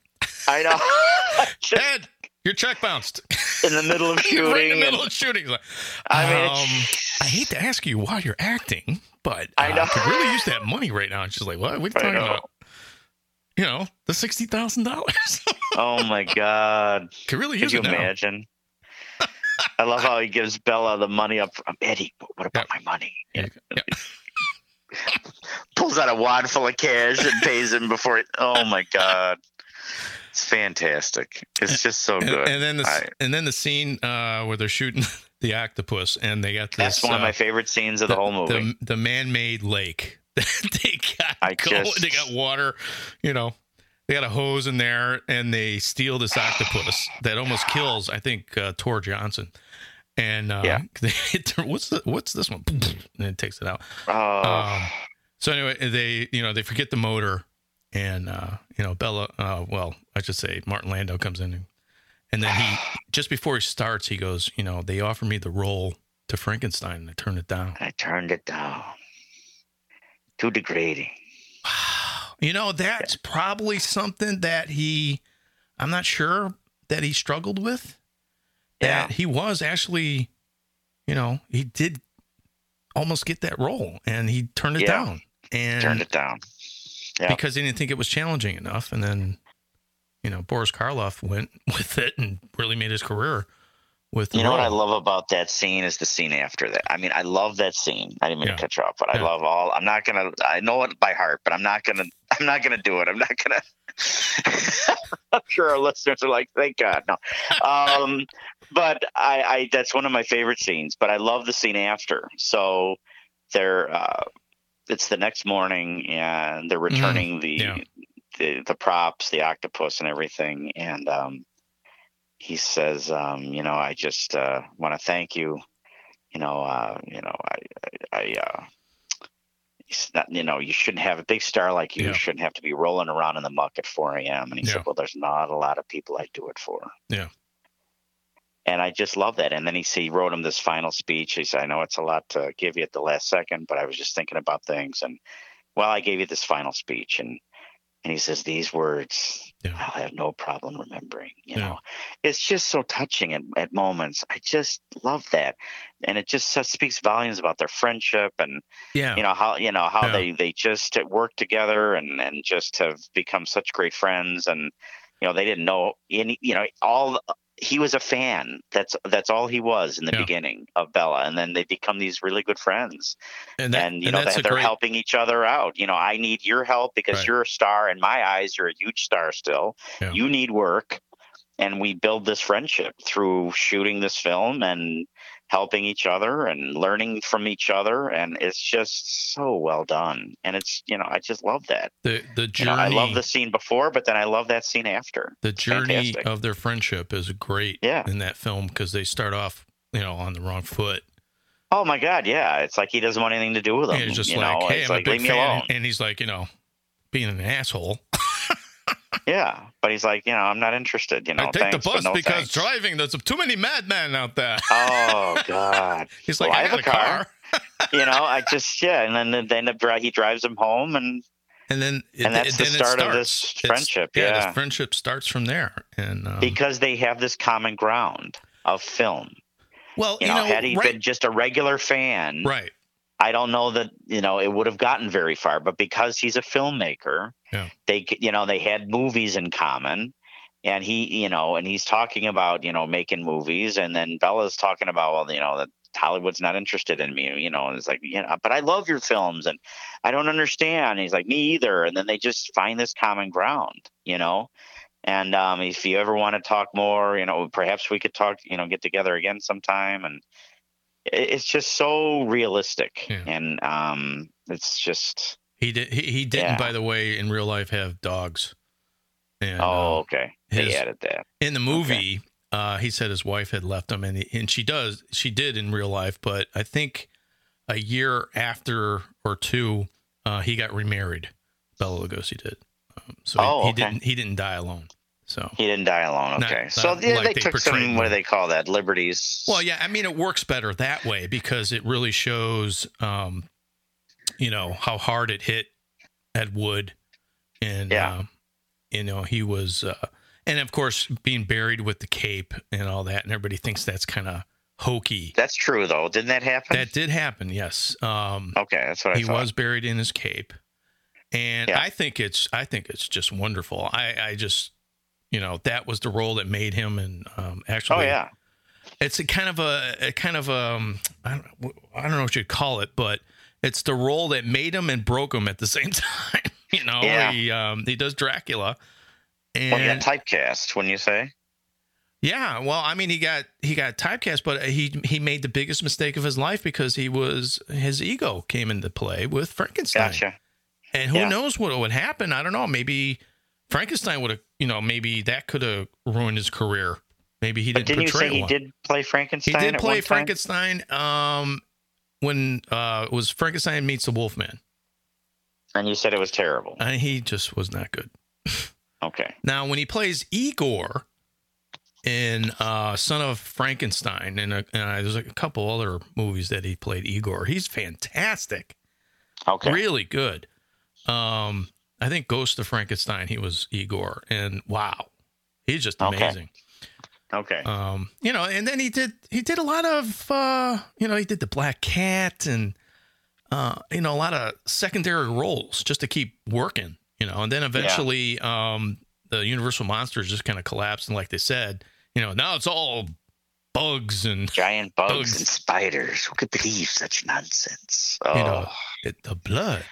I know. Just Ed, your check bounced. in the middle of shooting. right in the and- middle of shooting. Like, I mean, um, I hate to ask you why you're acting, but I uh, know. could really use that money right now. And she's like, what? What are you talking about? You know, the sixty thousand dollars. Oh my god. could really Could use you it now. imagine? I love how he gives Bela the money up front. Eddie, what about Yeah. my money? Yeah. Pulls out a wad full of cash and pays him before. It, oh my god, it's fantastic. It's just so good. and then the I- and then the scene uh, where they're shooting the octopus, and they got this. that's one of uh, my favorite scenes of the, whole movie. The, the man-made lake. they got I going, just- they got water, you know. They got a hose in there, and they steal this octopus that almost kills, I think, uh, Tor Johnson. And uh, Yeah. they hit their- what's the what's this one? And it takes it out. oh, Um, so anyway, they you know they forget the motor, and uh, you know Bela. Uh, well, I should say Martin Landau comes in, and, and then he just before he starts, he goes, you know, they offered me the role to Frankenstein, and I turned it down. I turned it down. Too degrading. You know, that's probably something that he, I'm not sure that he struggled with. Yeah. That he was actually, you know, he did almost get that role, and he turned it Yeah. down, and Turned it down. Yeah. because he didn't think it was challenging enough. And then, you know, Boris Karloff went with it and really made his career with You know what I love about that scene is the scene after that. I mean, I love that scene. I didn't mean Yeah. to cut you off, but I love all. I'm not gonna. I know it by heart, but I'm not gonna. I'm not gonna do it. I'm not gonna. I'm sure our listeners are like, "Thank God, no." Um, but I, I, that's one of my favorite scenes. But I love the scene after. So they're. Uh, it's the next morning, and they're returning the, Mm-hmm. yeah. the the props, the octopus, and everything, and um, he says, um, you know, I just uh, want to thank you. You know, uh, you know, I, I, I uh, not, you know, you shouldn't have a big star like you Yeah. shouldn't have to be rolling around in the muck at 4 a.m. And he Yeah. said, well, there's not a lot of people I do it for. Yeah. And I just love that. And then he, he wrote him this final speech. He said, I know it's a lot to give you at the last second, but I was just thinking about things. And well, I gave you this final speech. And and he says these words Yeah. I'll have no problem remembering. You Yeah. know, it's just so touching at, at moments. I just love that, and it just so- speaks volumes about their friendship and Yeah. you know how you know how Yeah. they they just work together and and just have become such great friends. And you know, they didn't know any. You know, all he was a fan. That's that's all he was in the Yeah. beginning of Bela, and then they become these really good friends and, that, and you and know they, a they're great, helping each other out you know i need your help because Right. you're a star in my eyes you're a huge star still Yeah. you need work and we build this friendship through shooting this film and helping each other and learning from each other and it's just so well done and it's you know i just love that the the you journey. know i love the scene before but then i love that scene after the It's journey fantastic. of their friendship is great. Yeah. In that film because they start off, you know, on the wrong foot. oh my god yeah it's like he doesn't want anything to do with them it's just you like, know hey, it's I'm like a leave big me fan, alone and he's like, you know, being an asshole. Yeah but he's like you know i'm not interested you know I take thanks, the bus no because thanks. driving. There's too many madmen out there. Oh God! He's like, Well, I, I have a car. car. you know, I just yeah, and then they end up he drives him home, and And then, it, And that's the then start of this It's- friendship, Yeah, yeah. the friendship starts from there. And um, because they have this common ground of film. well, You, know, had he right, been just a regular fan, right, I don't know that you know it would have gotten very far. But because he's a filmmaker, Yeah. they you know they had movies in common. And he, you know, and he's talking about, you know, making movies, and then Bela's talking about, well, you know, that Hollywood's not interested in me, you know, and it's like, you know, but I love your films, and I don't understand. And he's like, me either. And then they just find this common ground, you know. And um, if you ever want to talk more, you know, perhaps we could talk, you know, get together again sometime. And it's just so realistic, Yeah. and um, it's just, he did. He, he didn't, Yeah. by the way, in real life have dogs. And, oh, uh, okay, his- they added that. in the movie, uh, he said his wife had left him, and he, and she does, she did in real life, but I think a year after or two, uh, he got remarried. Bela Lugosi did, um, so he- Oh, he, okay. didn't he didn't die alone. So He didn't die alone. Okay, not so yeah, like they they took some. What do they call that? Liberties. Well, yeah, I mean, it works better that way because it really shows, um, you know, how hard it hit Ed Wood, and Yeah. uh, you know, he was, uh, and of course, being buried with the cape and all that, and everybody thinks that's kind of hokey. That's true though. Didn't that happen? That did happen. Yes. Um, okay, that's what I he thought. was buried in his cape, and Yeah. I think it's I think it's just wonderful. I I just you know that was the role that made him, and um, actually, Oh yeah. it's a kind of a, a kind of um I don't, I don't know what you'd call it, but it's the role that made him and broke him at the same time. you know, Yeah. he um he does Dracula, and Well, he got typecast. Wouldn't you say? yeah, well, I mean, he got he got typecast, but he he made the biggest mistake of his life because he was his ego came into play with Frankenstein, Gotcha. and who Yeah. knows what would happen? I don't know. Maybe Frankenstein would have, you know, maybe that could have ruined his career. Maybe he didn't didn't you say he did play Frankenstein? He did play? Frankenstein. Um, when uh it was Frankenstein meets the Wolfman, and you said it was terrible. and he just was not good. Okay. Now, when he plays Igor in uh, Son of Frankenstein, and, uh, and uh, there's a couple other movies that he played Igor, he's fantastic, Okay. really good. Um, I think Ghost of Frankenstein, he was Igor, and wow, he's just amazing. Okay. Um, you know, and then he did he did a lot of uh, you know, he did the Black Cat and uh, you know, a lot of secondary roles just to keep working, you know, and then eventually um the Universal Monsters just kind of collapsed and like they said, you know, now it's all bugs and Giant bugs, bugs. and spiders. Who could believe such nonsense? Oh, you know it, the blood.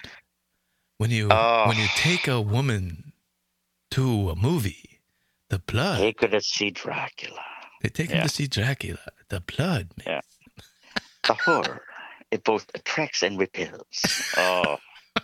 When you Oh. when you take a woman to a movie, the blood they could have seen Dracula. they take him yeah. to see Dracula. The blood, man. Yeah. The horror. It both attracts and repels. Oh.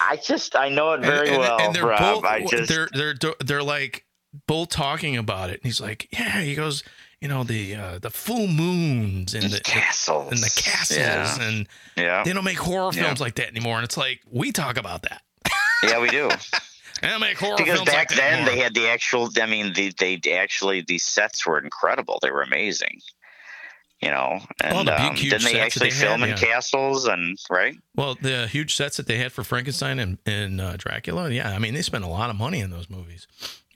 I just I know it very well, they're Rob. both I just they're they're they're like both talking about it. And he's like, yeah. He goes, you know, the uh, the full moons and the castles and the castles, Yeah. and yeah. they don't make horror Yeah. films like that anymore. And it's like we talk about that. yeah, we do. They don't make horror because films back like then anymore. they had the actual i mean the, they actually these sets were incredible they were amazing you know and Oh, the big, um, huge didn't they that actually they film had, in yeah. castles and right well, the huge sets that they had for Frankenstein and, and uh, Dracula, yeah, I mean, they spent a lot of money in those movies,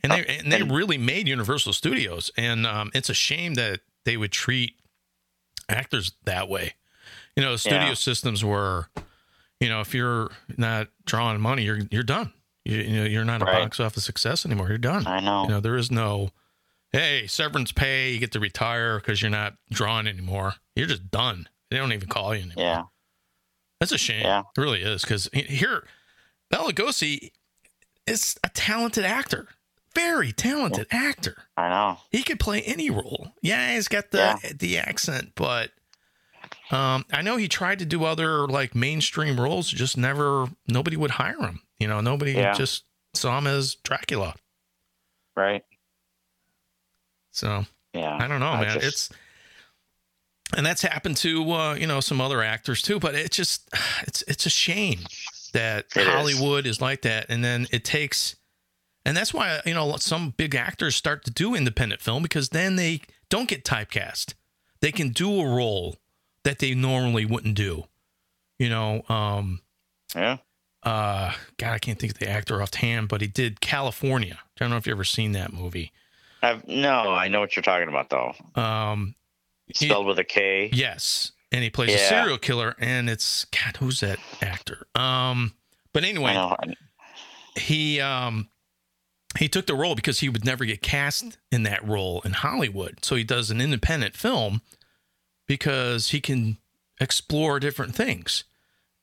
and they and they and- really made Universal Studios. And um, it's a shame that they would treat actors that way. You know, studio Yeah. systems were, you know, if you're not drawing money, you're you're done. You, you know, you're not a Right. box office success anymore. You're done. i know You know, there is no, hey, severance pay. You get to retire because you're not drawing anymore. You're just done. They don't even call you anymore. yeah That's a shame. Yeah. It really is. Because here, Bela Lugosi is a talented actor, very talented actor. i know He could play any role. Yeah, he's got the the accent, but um, I know he tried to do other like mainstream roles, just never. Nobody would hire him. You know, nobody Yeah. just saw him as Dracula. right So yeah I don't know, man. just- It's and that's happened to uh, you know some other actors too. But it's just it's it's a shame that It is. Hollywood is. like that, and then it takes, and that's why you know some big actors start to do independent film because then they don't get typecast. They can do a role that they normally wouldn't do. You know, um, yeah uh, God, I can't think of the actor offhand, but he did Kalifornia. I don't know if you ever seen that movie. I've, no i know what you're talking about though Um, He- spelled with a k Yes, and he plays a serial killer, and it's God, who's that actor? Um, but anyway, he um he took the role because he would never get cast in that role in Hollywood, so he does an independent film because he can explore different things,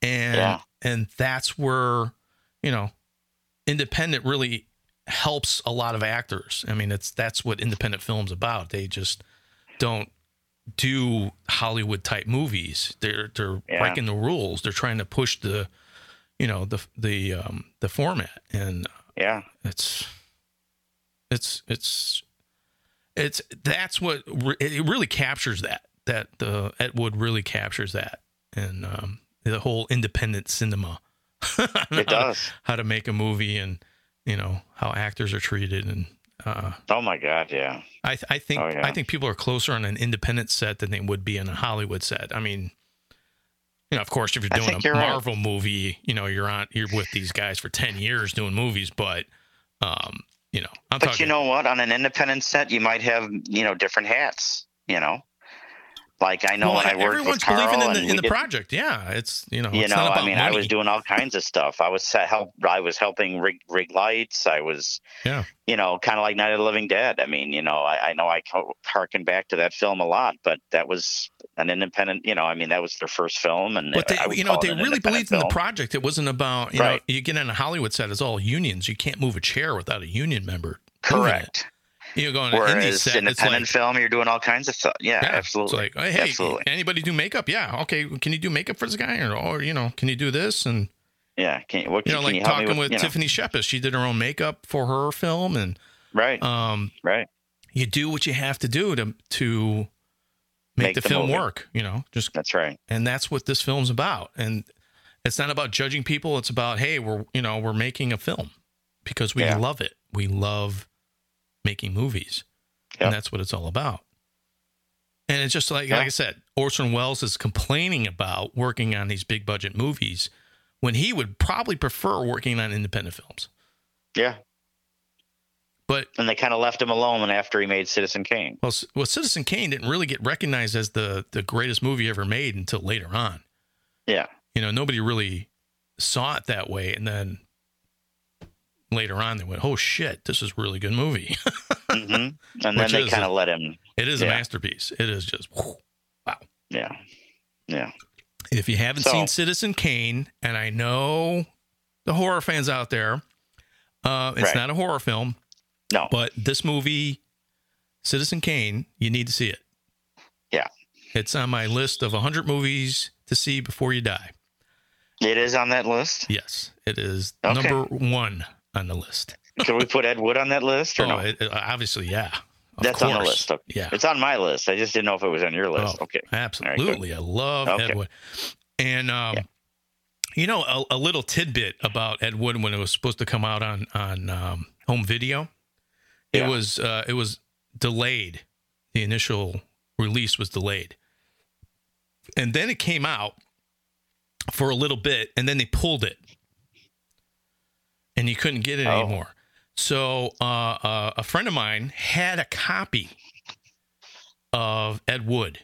and Yeah. And that's where you know independent really helps a lot of actors. I mean, it's that's what independent films about. They just don't do Hollywood type movies. They're they're Yeah. breaking the rules. They're trying to push the you know the the um the format and yeah it's it's it's it's that's what re- it really captures that that the Ed Wood really captures that and um the whole independent cinema it does how to make a movie and you know how actors are treated and uh oh my god yeah I, th- I think Oh, yeah. I think people are closer on an independent set than they would be on a Hollywood set. I mean, you know, of course, if you're doing a you're right. Marvel movie, you know, you're on you're with these guys for ten years doing movies, but um, you know, I'm but talking. you know what on an independent set you might have you know different hats You know, like I know well, when I worked everyone's with Carl believing in the, in the did- project. Yeah, it's you know, you it's know, not about I mean, money. I was doing all kinds of stuff. I was set help. I was helping rig, rig lights. I was, Yeah. you know, kind of like Night of the Living Dead. I mean, you know, I, I know I harken back to that film a lot, but that was an independent. You know, I mean, that was their first film, and But they, you know, they really believed in the project. It wasn't about you know, you get in a Hollywood set, it's all unions. You can't move a chair without a union member. Correct. You go on an indie set, independent like, film, you're doing all kinds of stuff. Yeah, yeah, absolutely. It's like, hey, absolutely. anybody do makeup? Yeah, okay. Can you do makeup for this guy, or, or you know, can you do this? And Yeah. Can, you- what, you know, can like you talking with, with you know, Tiffany Shepis, she did her own makeup for her film, and Right. um, right. you do what you have to do to to make, Make the, the film movie. work. You know, just That's right. and that's what this film's about. And it's not about judging people. It's about hey, we're you know we're making a film because we Yeah. love it. We love making movies, Yep. and that's what it's all about. And it's just like Yeah. like I said, Orson Welles is complaining about working on these big budget movies when he would probably prefer working on independent films. Yeah. But And they kind of left him alone after he made Citizen Kane. well, well, Citizen Kane didn't really get recognized as the the greatest movie ever made until later on. Yeah. you know, nobody really saw it that way. And then later on, they went, "Oh shit, this is a really good movie." hmm And then Which they kind of let him. it is a masterpiece. It is just. whew. Yeah. Yeah. If you haven't So- seen Citizen Kane, and I know the horror fans out there, uh, it's Right. not a horror film, No. but this movie, Citizen Kane, you need to see it. Yeah. It's on my list of 100 movies to see before you die. It is on that list. Yes, it is Okay. number one on the list. Can we put Ed Wood on that list or Oh, no? it, obviously, yeah. Of That's on the list. Okay. Yeah. It's on my list. I just didn't know if it was on your list. Oh, okay. Absolutely. I love Okay. Ed Wood. And, um, Yeah. you know, a, a little tidbit about Ed Wood when it was supposed to come out on, on um, home video, it Yeah. was, uh, it was delayed. The initial release was delayed. And then it came out for a little bit and then they pulled it and you couldn't get it Oh. anymore. So uh, uh, a friend of mine had a copy of Ed Wood,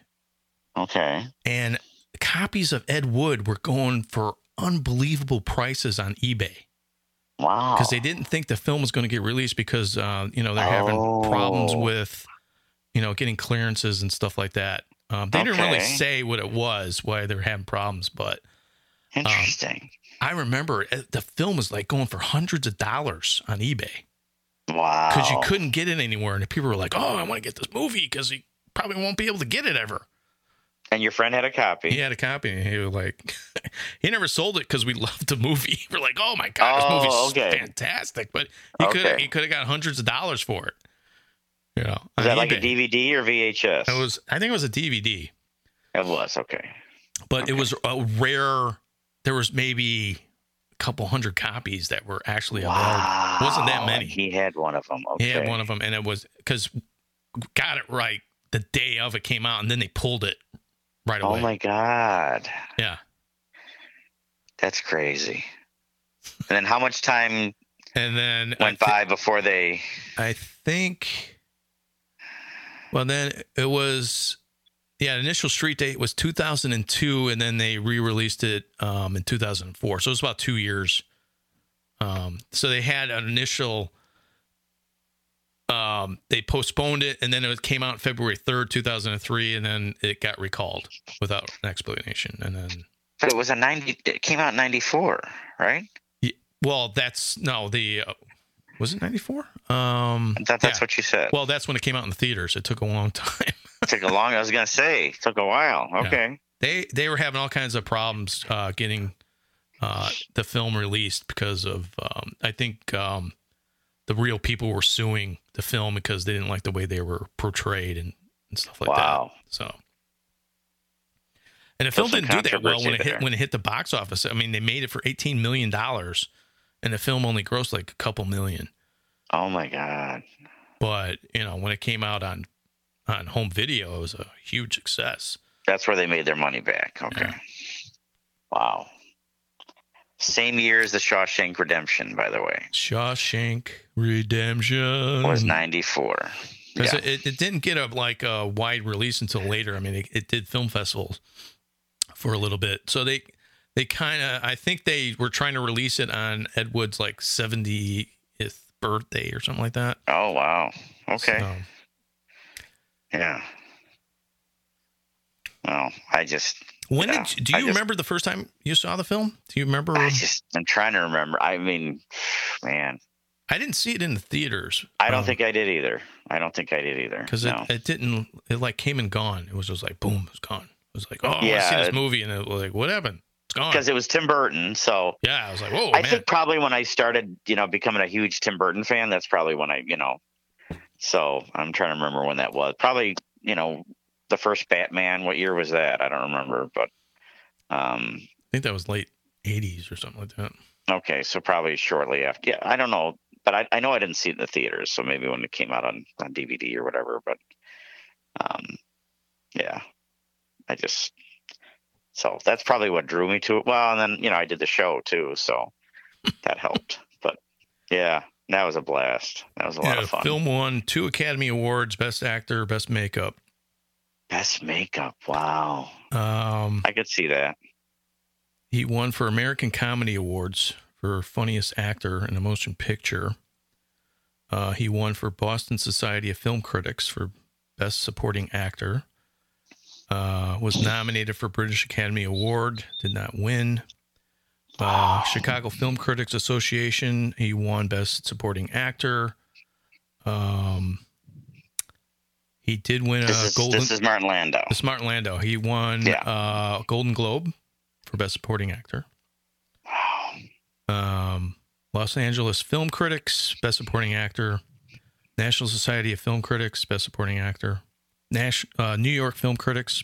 Okay. and copies of Ed Wood were going for unbelievable prices on eBay Wow. because they didn't think the film was going to get released because uh, you know they're having Oh. problems with you know getting clearances and stuff like that. Um, they didn't really say what it was, why they're having problems, but Interesting. I remember uh, the film was like going for hundreds of dollars on eBay. wow. because you couldn't get it anywhere, and people were like, "Oh, I want to get this movie because he probably won't be able to get it ever." And your friend had a copy. He had a copy, and he was like, he never sold it because we loved the movie. We're like, "Oh my god, Oh, this movie's okay. fantastic!" But he could Okay. he could have got hundreds of dollars for it. You know, Was that like a. DVD or VHS? It was, I think it was a DVD, It was, okay. but it was a rare. There was maybe a couple hundred copies that were actually available. Wow. Wasn't that many? He had one of them. Okay. He had one of them, and it was because got it right the day of it came out, and then they pulled it right oh away. Oh my God. Yeah, That's crazy. And then how much time and then went thi- by before they I think. Well, then it was, yeah. Initial street date was 2002, and then they re-released it um, in 2004. So it was about two years. Um, so they had an initial. Um, they postponed it, and then it came out February 3rd, 2003, and then it got recalled without an explanation, and then. but it was a 90 it came out in 94, right? Yeah, Well, that's no the uh, was it ninety four? Um, That, that's yeah. what you said. Well, that's when it came out in the theaters. It took a long time. It took a long I was going to say, it took a while. Okay. they they were having all kinds of problems uh, getting uh, the film released because of um, I think um, the real people were suing the film because they didn't like the way they were portrayed and, and stuff like Wow. that. So. And the film didn't do that well when it hit there. when it hit the box office. I mean, they made it for eighteen million dollars, and the film only grossed like a couple million. Oh my God. but you know when it came out on on home video it was a huge success That's where they made their money back. Okay. Yeah. Wow. Same year as the Shawshank Redemption, by the way. shawshank redemption Was 94. because Yeah. it, it didn't get a like a wide release until later. I mean, it, it did film festivals for a little bit, so they they kind of I think they were trying to release it on Ed Wood's like 70th birthday or something like that. Oh wow. Okay. So, Yeah. Well, I just when Yeah, did you, do I you just- remember the first time you saw the film? Do you remember? I just I'm trying to remember. I mean, man, I didn't see it in the theaters. I don't think I did either. I don't think I did either. because no. it, it didn't it like came and gone. It was just like boom, it's gone. It was like oh, I want to see this movie, and it was like what happened? It's gone. because it was Tim Burton, so yeah, I was like whoa, I man. think probably when I started, you know, becoming a huge Tim Burton fan, that's probably when I, you know, so I'm trying to remember when that was. Probably, you know, the first Batman. What year was that? I don't remember, but um, I think that was late '80s or something like that. okay, so probably shortly after. Yeah, I don't know, but I, I know I didn't see it in the theaters, so maybe when it came out on on DVD or whatever. But um, yeah, I just so that's probably what drew me to it. Well, and then you know I did the show too, so that helped. But yeah, that was a blast. That was a lot Yeah, of fun. film won two Academy Awards: Best Actor, Best Makeup. Best makeup. Wow, Um, I could see that. he won for American Comedy Awards for Funniest Actor in a Motion Picture. Uh, he won for Boston Society of Film Critics for Best Supporting Actor. Uh, was nominated for British Academy Award, did not win. Uh, Chicago Film Critics Association, he won Best Supporting Actor. Um, he did win a This is Golden. this is Martin Landau. This is Martin Landau. He won Yeah. uh, Golden Globe for Best Supporting Actor. Wow. Um, Los Angeles Film Critics, Best Supporting Actor. National Society of Film Critics, Best Supporting Actor. Nash, uh, New York Film Critics,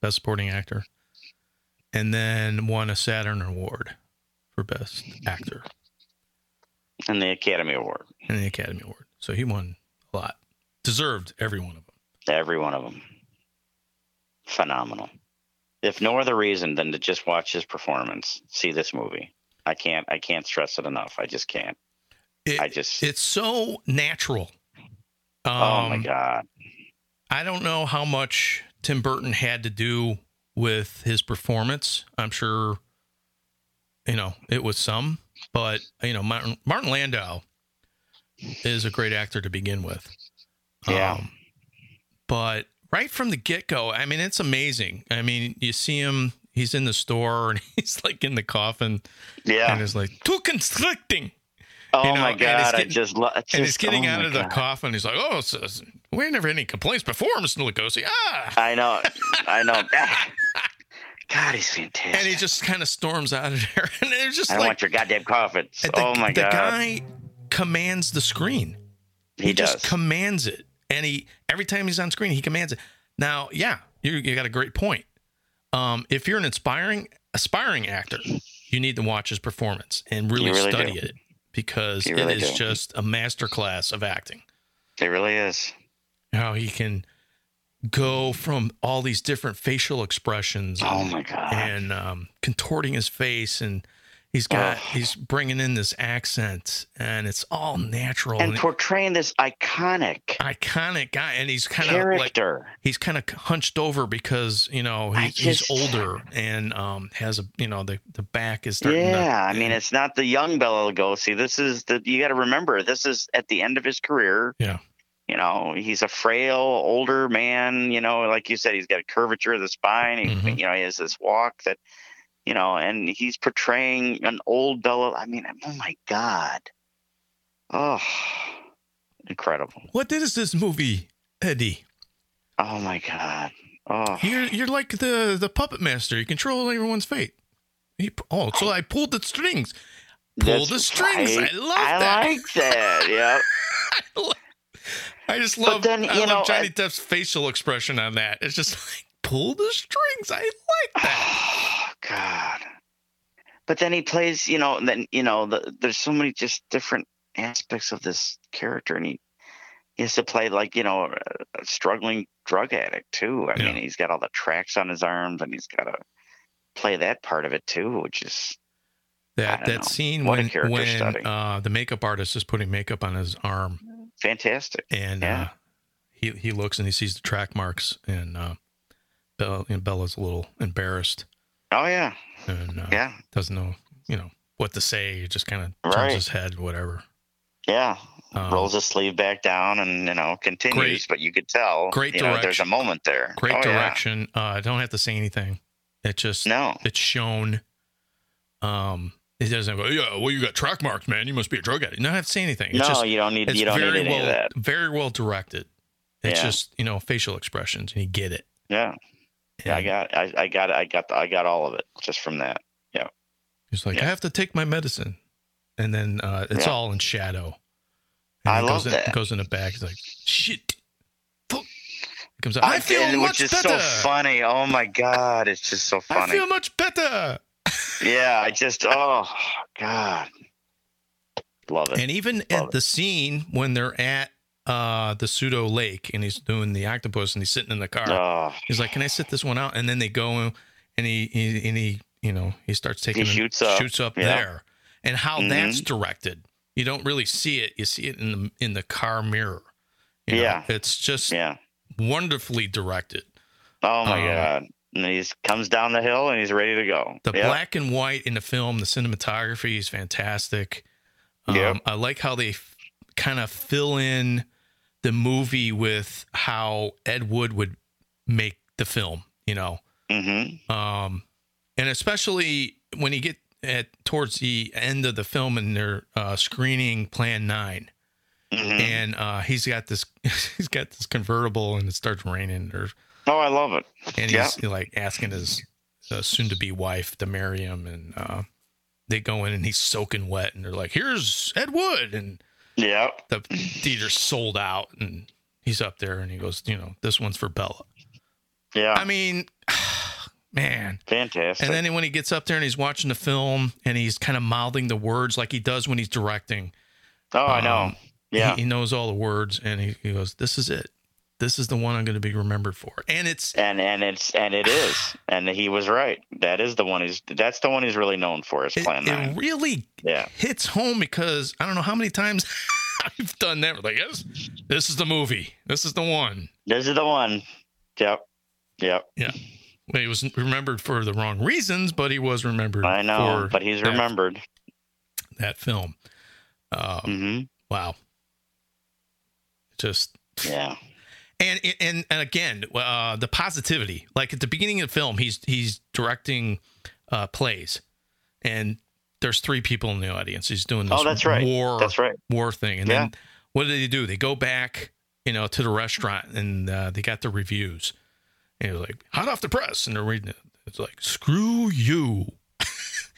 Best Supporting Actor. And then won a Saturn Award for Best Actor And the Academy Award. and the Academy Award. So he won a lot. Deserved every one of them. Every one of them. Phenomenal. If no other reason than to just watch his performance, see this movie. I can't I can't stress it enough. I just can't. It- I just it's so natural. Um, Oh my god. I don't know how much Tim Burton had to do with his performance. I'm sure, you know, it was some, but you know, Martin, Martin Landau is a great actor to begin with. Yeah. Um, but right from the get go, I mean, it's amazing. I mean, you see him, he's in the store and he's like in the coffin Yeah. and it's like too constricting. oh you know, my god. it's I getting- just and he's getting out of the coffin. He's like, oh, we never had any complaints before, Mr. Lugosi. Ah. I know. I know. God, he's fantastic. and he just kind of storms out of there, and it's just I don't like want your goddamn coffins. the, oh my the god. The guy commands the screen. he, just does. commands it, and he every time he's on screen, he commands it. Now, yeah, you, you got a great point. Um, if you're an inspiring aspiring actor, you need to watch his performance and really, really study do. it because really it is do. just a masterclass of acting. it really is. How he can go from all these different facial expressions Oh my god. and um, contorting his face and he's got he's bringing in this accent and it's all natural and and, portraying this iconic iconic guy and he's kind of like character. he's kind of hunched over because you know he, he's older and um has a you know the the back is starting Yeah, to, I mean, it's not the young Bela Lugosi. This is the you got to remember. This is at the end of his career. Yeah. You know, he's a frail older man. You know, like you said, he's got a curvature of the spine. He, Mhm. You know, he has this walk that, you know, and he's portraying an old Bela. I mean, oh my god. Oh, incredible. what is this movie eddie Oh my god. Oh, you're you're like the the puppet master you control everyone's fate he, oh so i pulled the strings pull the strings right. i love I that like that. Yeah. I just But love, then, I you love know, Johnny I- Depp's facial expression on that. It's just like pull the strings. I like that. Oh God. But then he plays, you know, then you know, the, there's so many just different aspects of this character, and he, he has to play like you know a, a struggling drug addict too. I Yeah. mean, he's got all the tracks on his arms, and he's got to play that part of it too, which is That that know. scene What when when uh, the makeup artist is putting makeup on his arm fantastic. and Yeah. uh, he he looks and he sees the track marks, and uh, Bela, and Bela's a little embarrassed Oh yeah, and uh, yeah, doesn't know you know what to say. He just kind of turns Right. his head, whatever. yeah. Um, Rolls his sleeve back down and you know continues, Great- but you could tell. great know, There's a moment there. Great Oh, yeah. direction. Uh, I don't have to say anything. It just No. it's shown. Um, it doesn't go. Yeah, well, you got track marks, man. You must be a drug addict. You don't have to say anything. It's no, just you don't need. it's You don't need very any well, of that. very well directed. It's Yeah. just you know facial expressions, and you get it. Yeah, yeah. I got. I, I got. I got. I got all of it just from that. Yeah. He's like, yeah. I have to take my medicine, and then uh, it's Yeah. all in shadow. And I he love goes in, that. Goes in the back. He's like, shit. Fuck. Comes out. I, feel and- much which is better. so funny. Oh my god, it's just so funny. I feel much better. Yeah, I just. Oh god, love it. And even Love at it. the scene when they're at uh, the pseudo lake and he's doing the octopus and he's sitting in the car, oh, he's like, "Can I sit this one out?" And then they go and he, he and he you know he starts taking He shoots up. shoots up Yeah. there, and how Mhm. that's directed. You don't really see it. You see it in the in the car mirror. You know, Yeah. it's just yeah. wonderfully directed. Oh my Um, god. And he comes down the hill and he's ready to go. The Yep. black and white in the film, the cinematography is fantastic. Um, Yep. I like how they f- kind of fill in the movie with how Ed Wood would make the film, you know, Mhm. um, and especially when you get at towards the end of the film and they're uh, screening Plan Nine, Mhm. and uh, he's got this he's got this convertible and it starts raining, or Oh, I love it. and Yeah. he's like asking his uh, soon-to-be wife to marry him, and uh, they go in and he's soaking wet, and they're like, "Here's Ed Wood," and yeah, the theater's sold out, and he's up there, and he goes, "You know, this one's for Bela." Yeah. I mean, man. Fantastic. And then when he gets up there and he's watching the film, and he's kind of mouthing the words like he does when he's directing. oh, I know. um, Yeah. he, he knows all the words, and he, he goes, "This is it. This is the one I'm going to be remembered for." And it's and and it's and it is. And he was right. That is the one he's that's the one he's really known for is it, Plan it Nine. really Yeah. hits home because I don't know how many times I've done that. Like, yes, this is the movie. This is the one. This is the one. Yep. Yep. Well, He was remembered for the wrong reasons, but he was remembered I know. But he's that, remembered. that film. Uh, hmm Wow. Just Yeah. And and and again, uh, the positivity. Like at the beginning of the film, he's he's directing uh, plays, and there's three people in the audience. He's doing this Oh, that's right. war That's right. war thing. And Yeah. then what do they do? They go back, you know, to the restaurant and uh, they got the reviews. And he was like, hot off the press. And they're reading it. It's like, screw you.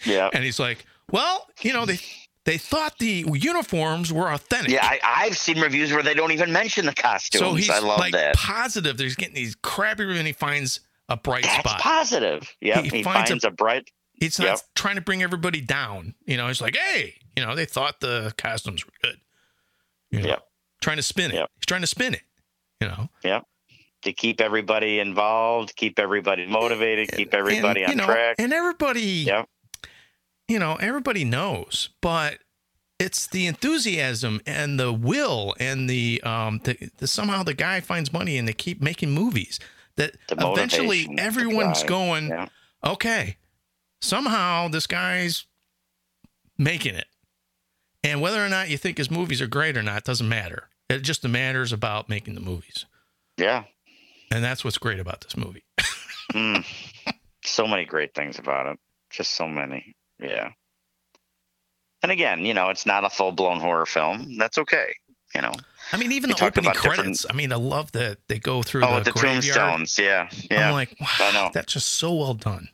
Yeah. And he's like, well, you know, they they thought the uniforms were authentic. Yeah, I, I've seen reviews where they don't even mention the costumes. so he's I love like that. positive. He's getting these crappy and he finds a bright That's spot. positive. Yeah, He he, finds finds, a- a, bright. He's not Yep. trying to bring everybody down. You know, he's like, hey, you know, they thought the costumes were good. You know, Yep. trying to spin it. Yep. He's trying to spin it. You know, Yeah to keep everybody involved, keep everybody motivated, keep everybody and, on know, track. And everybody, Yep. You know, everybody knows, but it's the enthusiasm and the will and the um the, the somehow the guy finds money and they keep making movies that eventually everyone's going, Yeah. okay, somehow this guy's making it. And whether or not you think his movies are great or not doesn't matter. It just matters about making the movies. Yeah. And that's what's great about this movie. Mm. so many great things about it. Just so many. Yeah. And again, you know, it's not a full blown horror film. That's okay. You know. I mean, even We the opening about different- credits. I mean, I love that they go through Oh, the, the tombstones. Yeah. Yeah. I'm like, wow, I know. that's just so well done.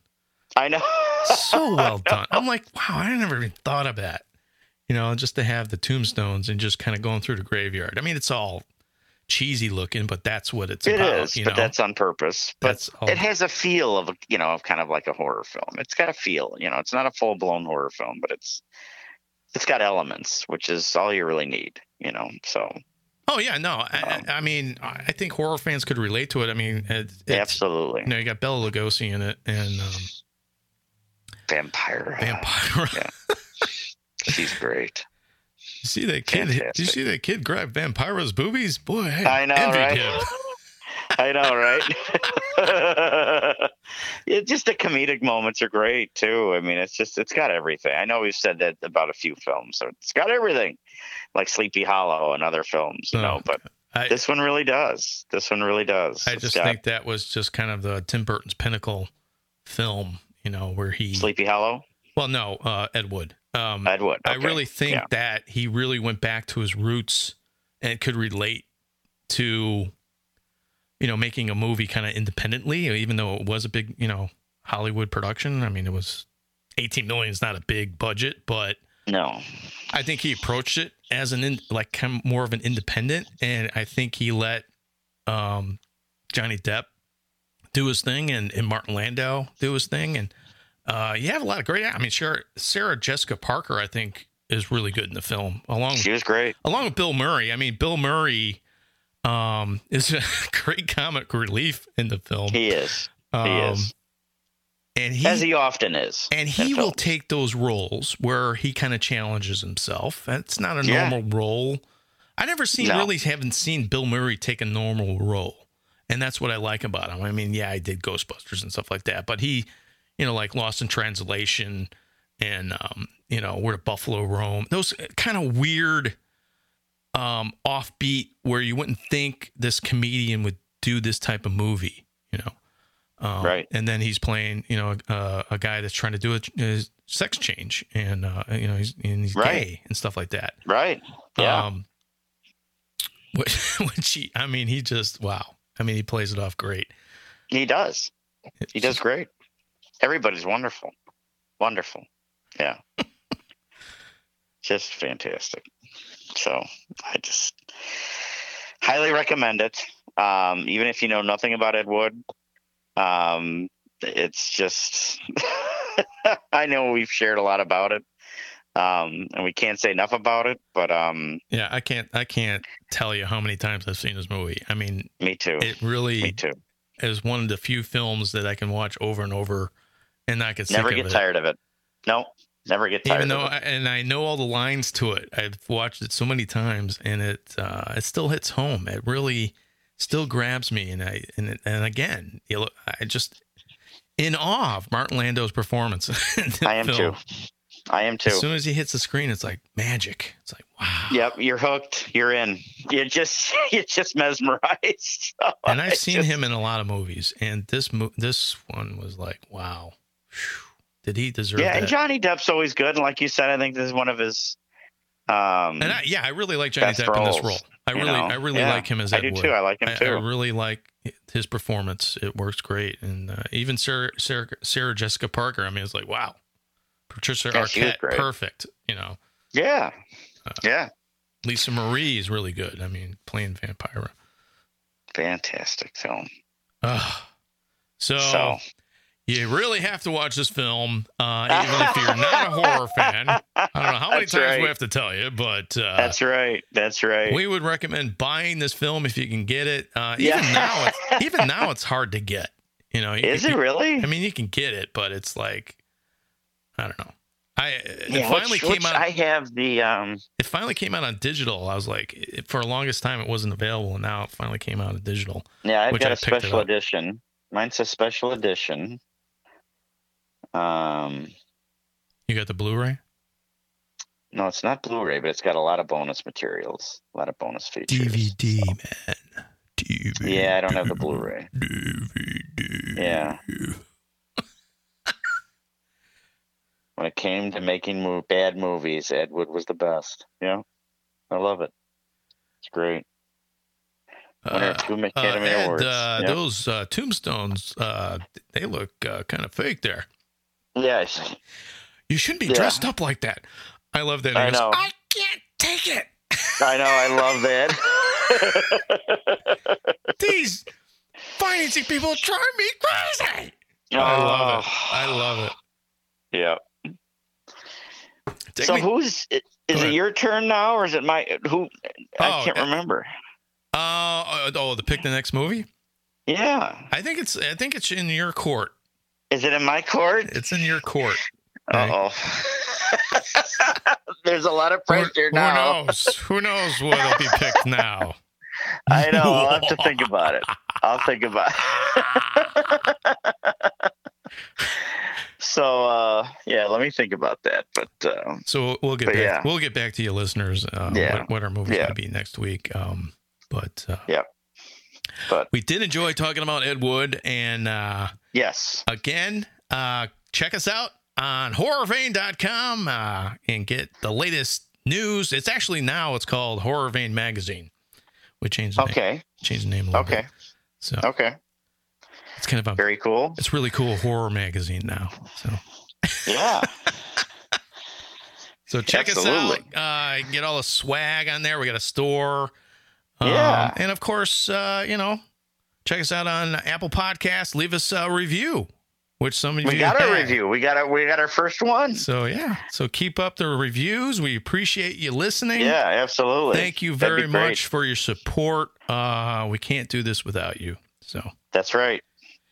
I know. So well done. I'm like, wow, I never even thought of that. You know, just to have the tombstones and just kind of going through the graveyard. I mean, it's all cheesy looking, but that's what it's It about. is, but know? that's on purpose. But it has a feel of, you know, of kind of like a horror film. It's got a feel, you know, it's not a full blown horror film, but it's it's got elements, which is all you really need, you know. So Oh yeah, no. I, Um, I I mean, I think horror fans could relate to it. I mean, it, absolutely, you know, you got Bela Lugosi in it and um, Vampira. Vampira. she's great. You see that kid? Did you see that kid grab Vampira's boobies? Boy, I, I know, right? him. I know, right? yeah, just the comedic moments are great too. I mean, it's just it's got everything. I know we've said that about a few films, so it's got everything, like Sleepy Hollow and other films, you Oh, know. But I, this one really does. This one really does. I It's just got think that was just kind of the Tim Burton's pinnacle film, you know, where he. Sleepy Hollow, Well, no, uh, Ed Wood. Um, Ed Wood. I really think Yeah. that he really went back to his roots and could relate to, you know, making a movie kind of independently, even though it was a big, you know, Hollywood production. I mean, it was 18 million is not a big budget, but no. I think he approached it as an in, like kind of more of an independent, and I think he let um, Johnny Depp do his thing and, and Martin Landau do his thing, and uh, you have a lot of great. I mean, sure, Sarah Jessica Parker, I think, is really good in the film, along She was great. along with Bill Murray. I mean, Bill Murray um, is a great comic relief in the film. He is. He Um, is. and he As he often is. and he will take those roles where he kind of challenges himself. It's not a Yeah. normal role. I never seen No. really haven't seen Bill Murray take a normal role. And that's what I like about him. I mean, yeah, I did Ghostbusters and stuff like that, but he, you know, like Lost in Translation and um, you know, Where the Buffalo Roam. Those kind of weird um offbeat where you wouldn't think this comedian would do this type of movie, you know. Um, Right. And then he's playing, you know, uh, a guy that's trying to do a, sex change, and uh, you know, he's and he's Right. gay and stuff like that. Right. Yeah. Um, which, which he, I mean, he just wow. I mean, he plays it off great. he does. He does great. Everybody's wonderful. Wonderful. Yeah. just fantastic. So I just highly recommend it. Um, even if you know nothing about Ed Wood, um, it's just, I know we've shared a lot about it. Um, and we can't say enough about it, but um, Yeah, I can't, I can't tell you how many times I've seen this movie. I mean, me too. it really me too. is one of the few films that I can watch over and over and not get sick Never of get it. tired of it. No, never get tired even though of I, it. and I know all the lines to it. I've watched it so many times and it uh it still hits home. It really still grabs me and I and and again, you know, I just in awe of Martin Landau's performance. I am film. too. I am too. As soon as he hits the screen, it's like magic. It's like wow. Yep, you're hooked. You're in. You're just you're just mesmerized. And I've I seen just- him in a lot of movies, and this mo- this one was like, wow. Did he deserve it? Yeah, that? and Johnny Depp's always good. And like you said, I think this is one of his. Um, And I, yeah, I really like Johnny Depp in this role. I really, know? I really Yeah, like him as Edward. I do Wood. too. I like him I, too. I really like his performance. It works great, and uh, even Sarah, Sarah, Sarah Jessica Parker. I mean, it's like wow, Patricia Yeah, Arquette, perfect. You know, yeah, Uh, yeah, Lisa Marie is really good. I mean, playing Vampira. fantastic film. Ugh. So, So you really have to watch this film, uh, even if you're not a horror fan. I don't know how many That's times right. we have to tell you, but uh, that's right. That's right. we would recommend buying this film if you can get it. Uh, Yeah. even now, it's, even now it's hard to get. You know, is you- it really? I mean, you can get it, but it's like I don't know. I it yeah, finally which, came which out. I have the um. it finally came out on digital. I was like, it, for the longest time, it wasn't available, and now it finally came out on digital. Yeah, I've Which got I a picked it special up. edition. Mine's a special edition. Um, You got the Blu-ray, no, it's not Blu-ray, but it's got a lot of bonus materials, a lot of bonus features. DVD, man. DVD. Yeah, I don't have the Blu-ray. DVD. Yeah. When it came to making mo- bad movies, Ed Wood was the best. Yeah, I love it. It's great. Of two Academy Ed, Awards. Uh, Yep. Those uh, tombstones, uh, they look uh, kind of fake there. Yes, You shouldn't be Yeah. dressed up like that. I love that. I goes, know. I can't take it. I know. I love that. These financing people drive me crazy. I love it. Oh, I love it. Yeah. Take so me- who's is it your turn now, or is it my who? I Oh, can't uh, remember. uh, oh, the pick the next movie. Yeah, I think it's. I think it's in your court. Is it in my court? It's in your court. Uh oh. There's a lot of pressure who now. Who knows? Who knows what'll be picked now? I know. I'll have to think about it. I'll think about it. so uh, yeah, let me think about that. But um, So we'll get back. yeah. We'll get back to you, listeners. Uh, Yeah. what, what our movie's Yeah. going to be next week. Um, but uh, but we did enjoy talking about Ed Wood, and uh, yes, again, uh, check us out on horrorvein.com uh, and get the latest news. It's actually now it's called Horror Vein Magazine. We changed the name, okay, changed the name a little okay, bit. So okay, it's kind of a very cool. it's really cool horror magazine now. So Yeah, so check Absolutely. us out. Uh, you can get all the swag on there. We got a store. Um, Yeah. and of course, uh, you know, check us out on Apple Podcasts. Leave us a review, which some of we you got our have. review. We got our we got our first one. So yeah, so keep up the reviews. We appreciate you listening. Yeah, absolutely. Thank you very much for your support. Uh, we can't do this without you. So That's right.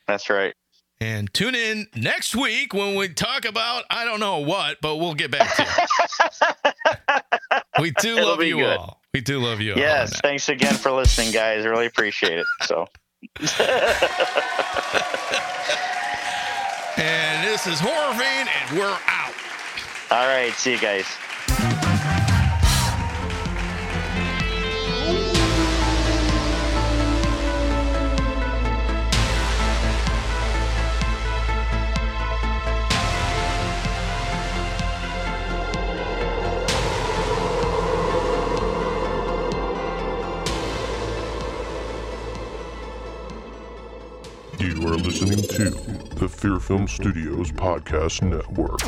That's right. and tune in next week when we talk about I don't know what, but we'll get back to you. we do love you good. all. We do love you all. Yes, thanks again for listening, guys. Really appreciate it. So. And this is Horror Vein, and we're out. all right, see you guys. You are listening to the Fear Film Studios Podcast Network.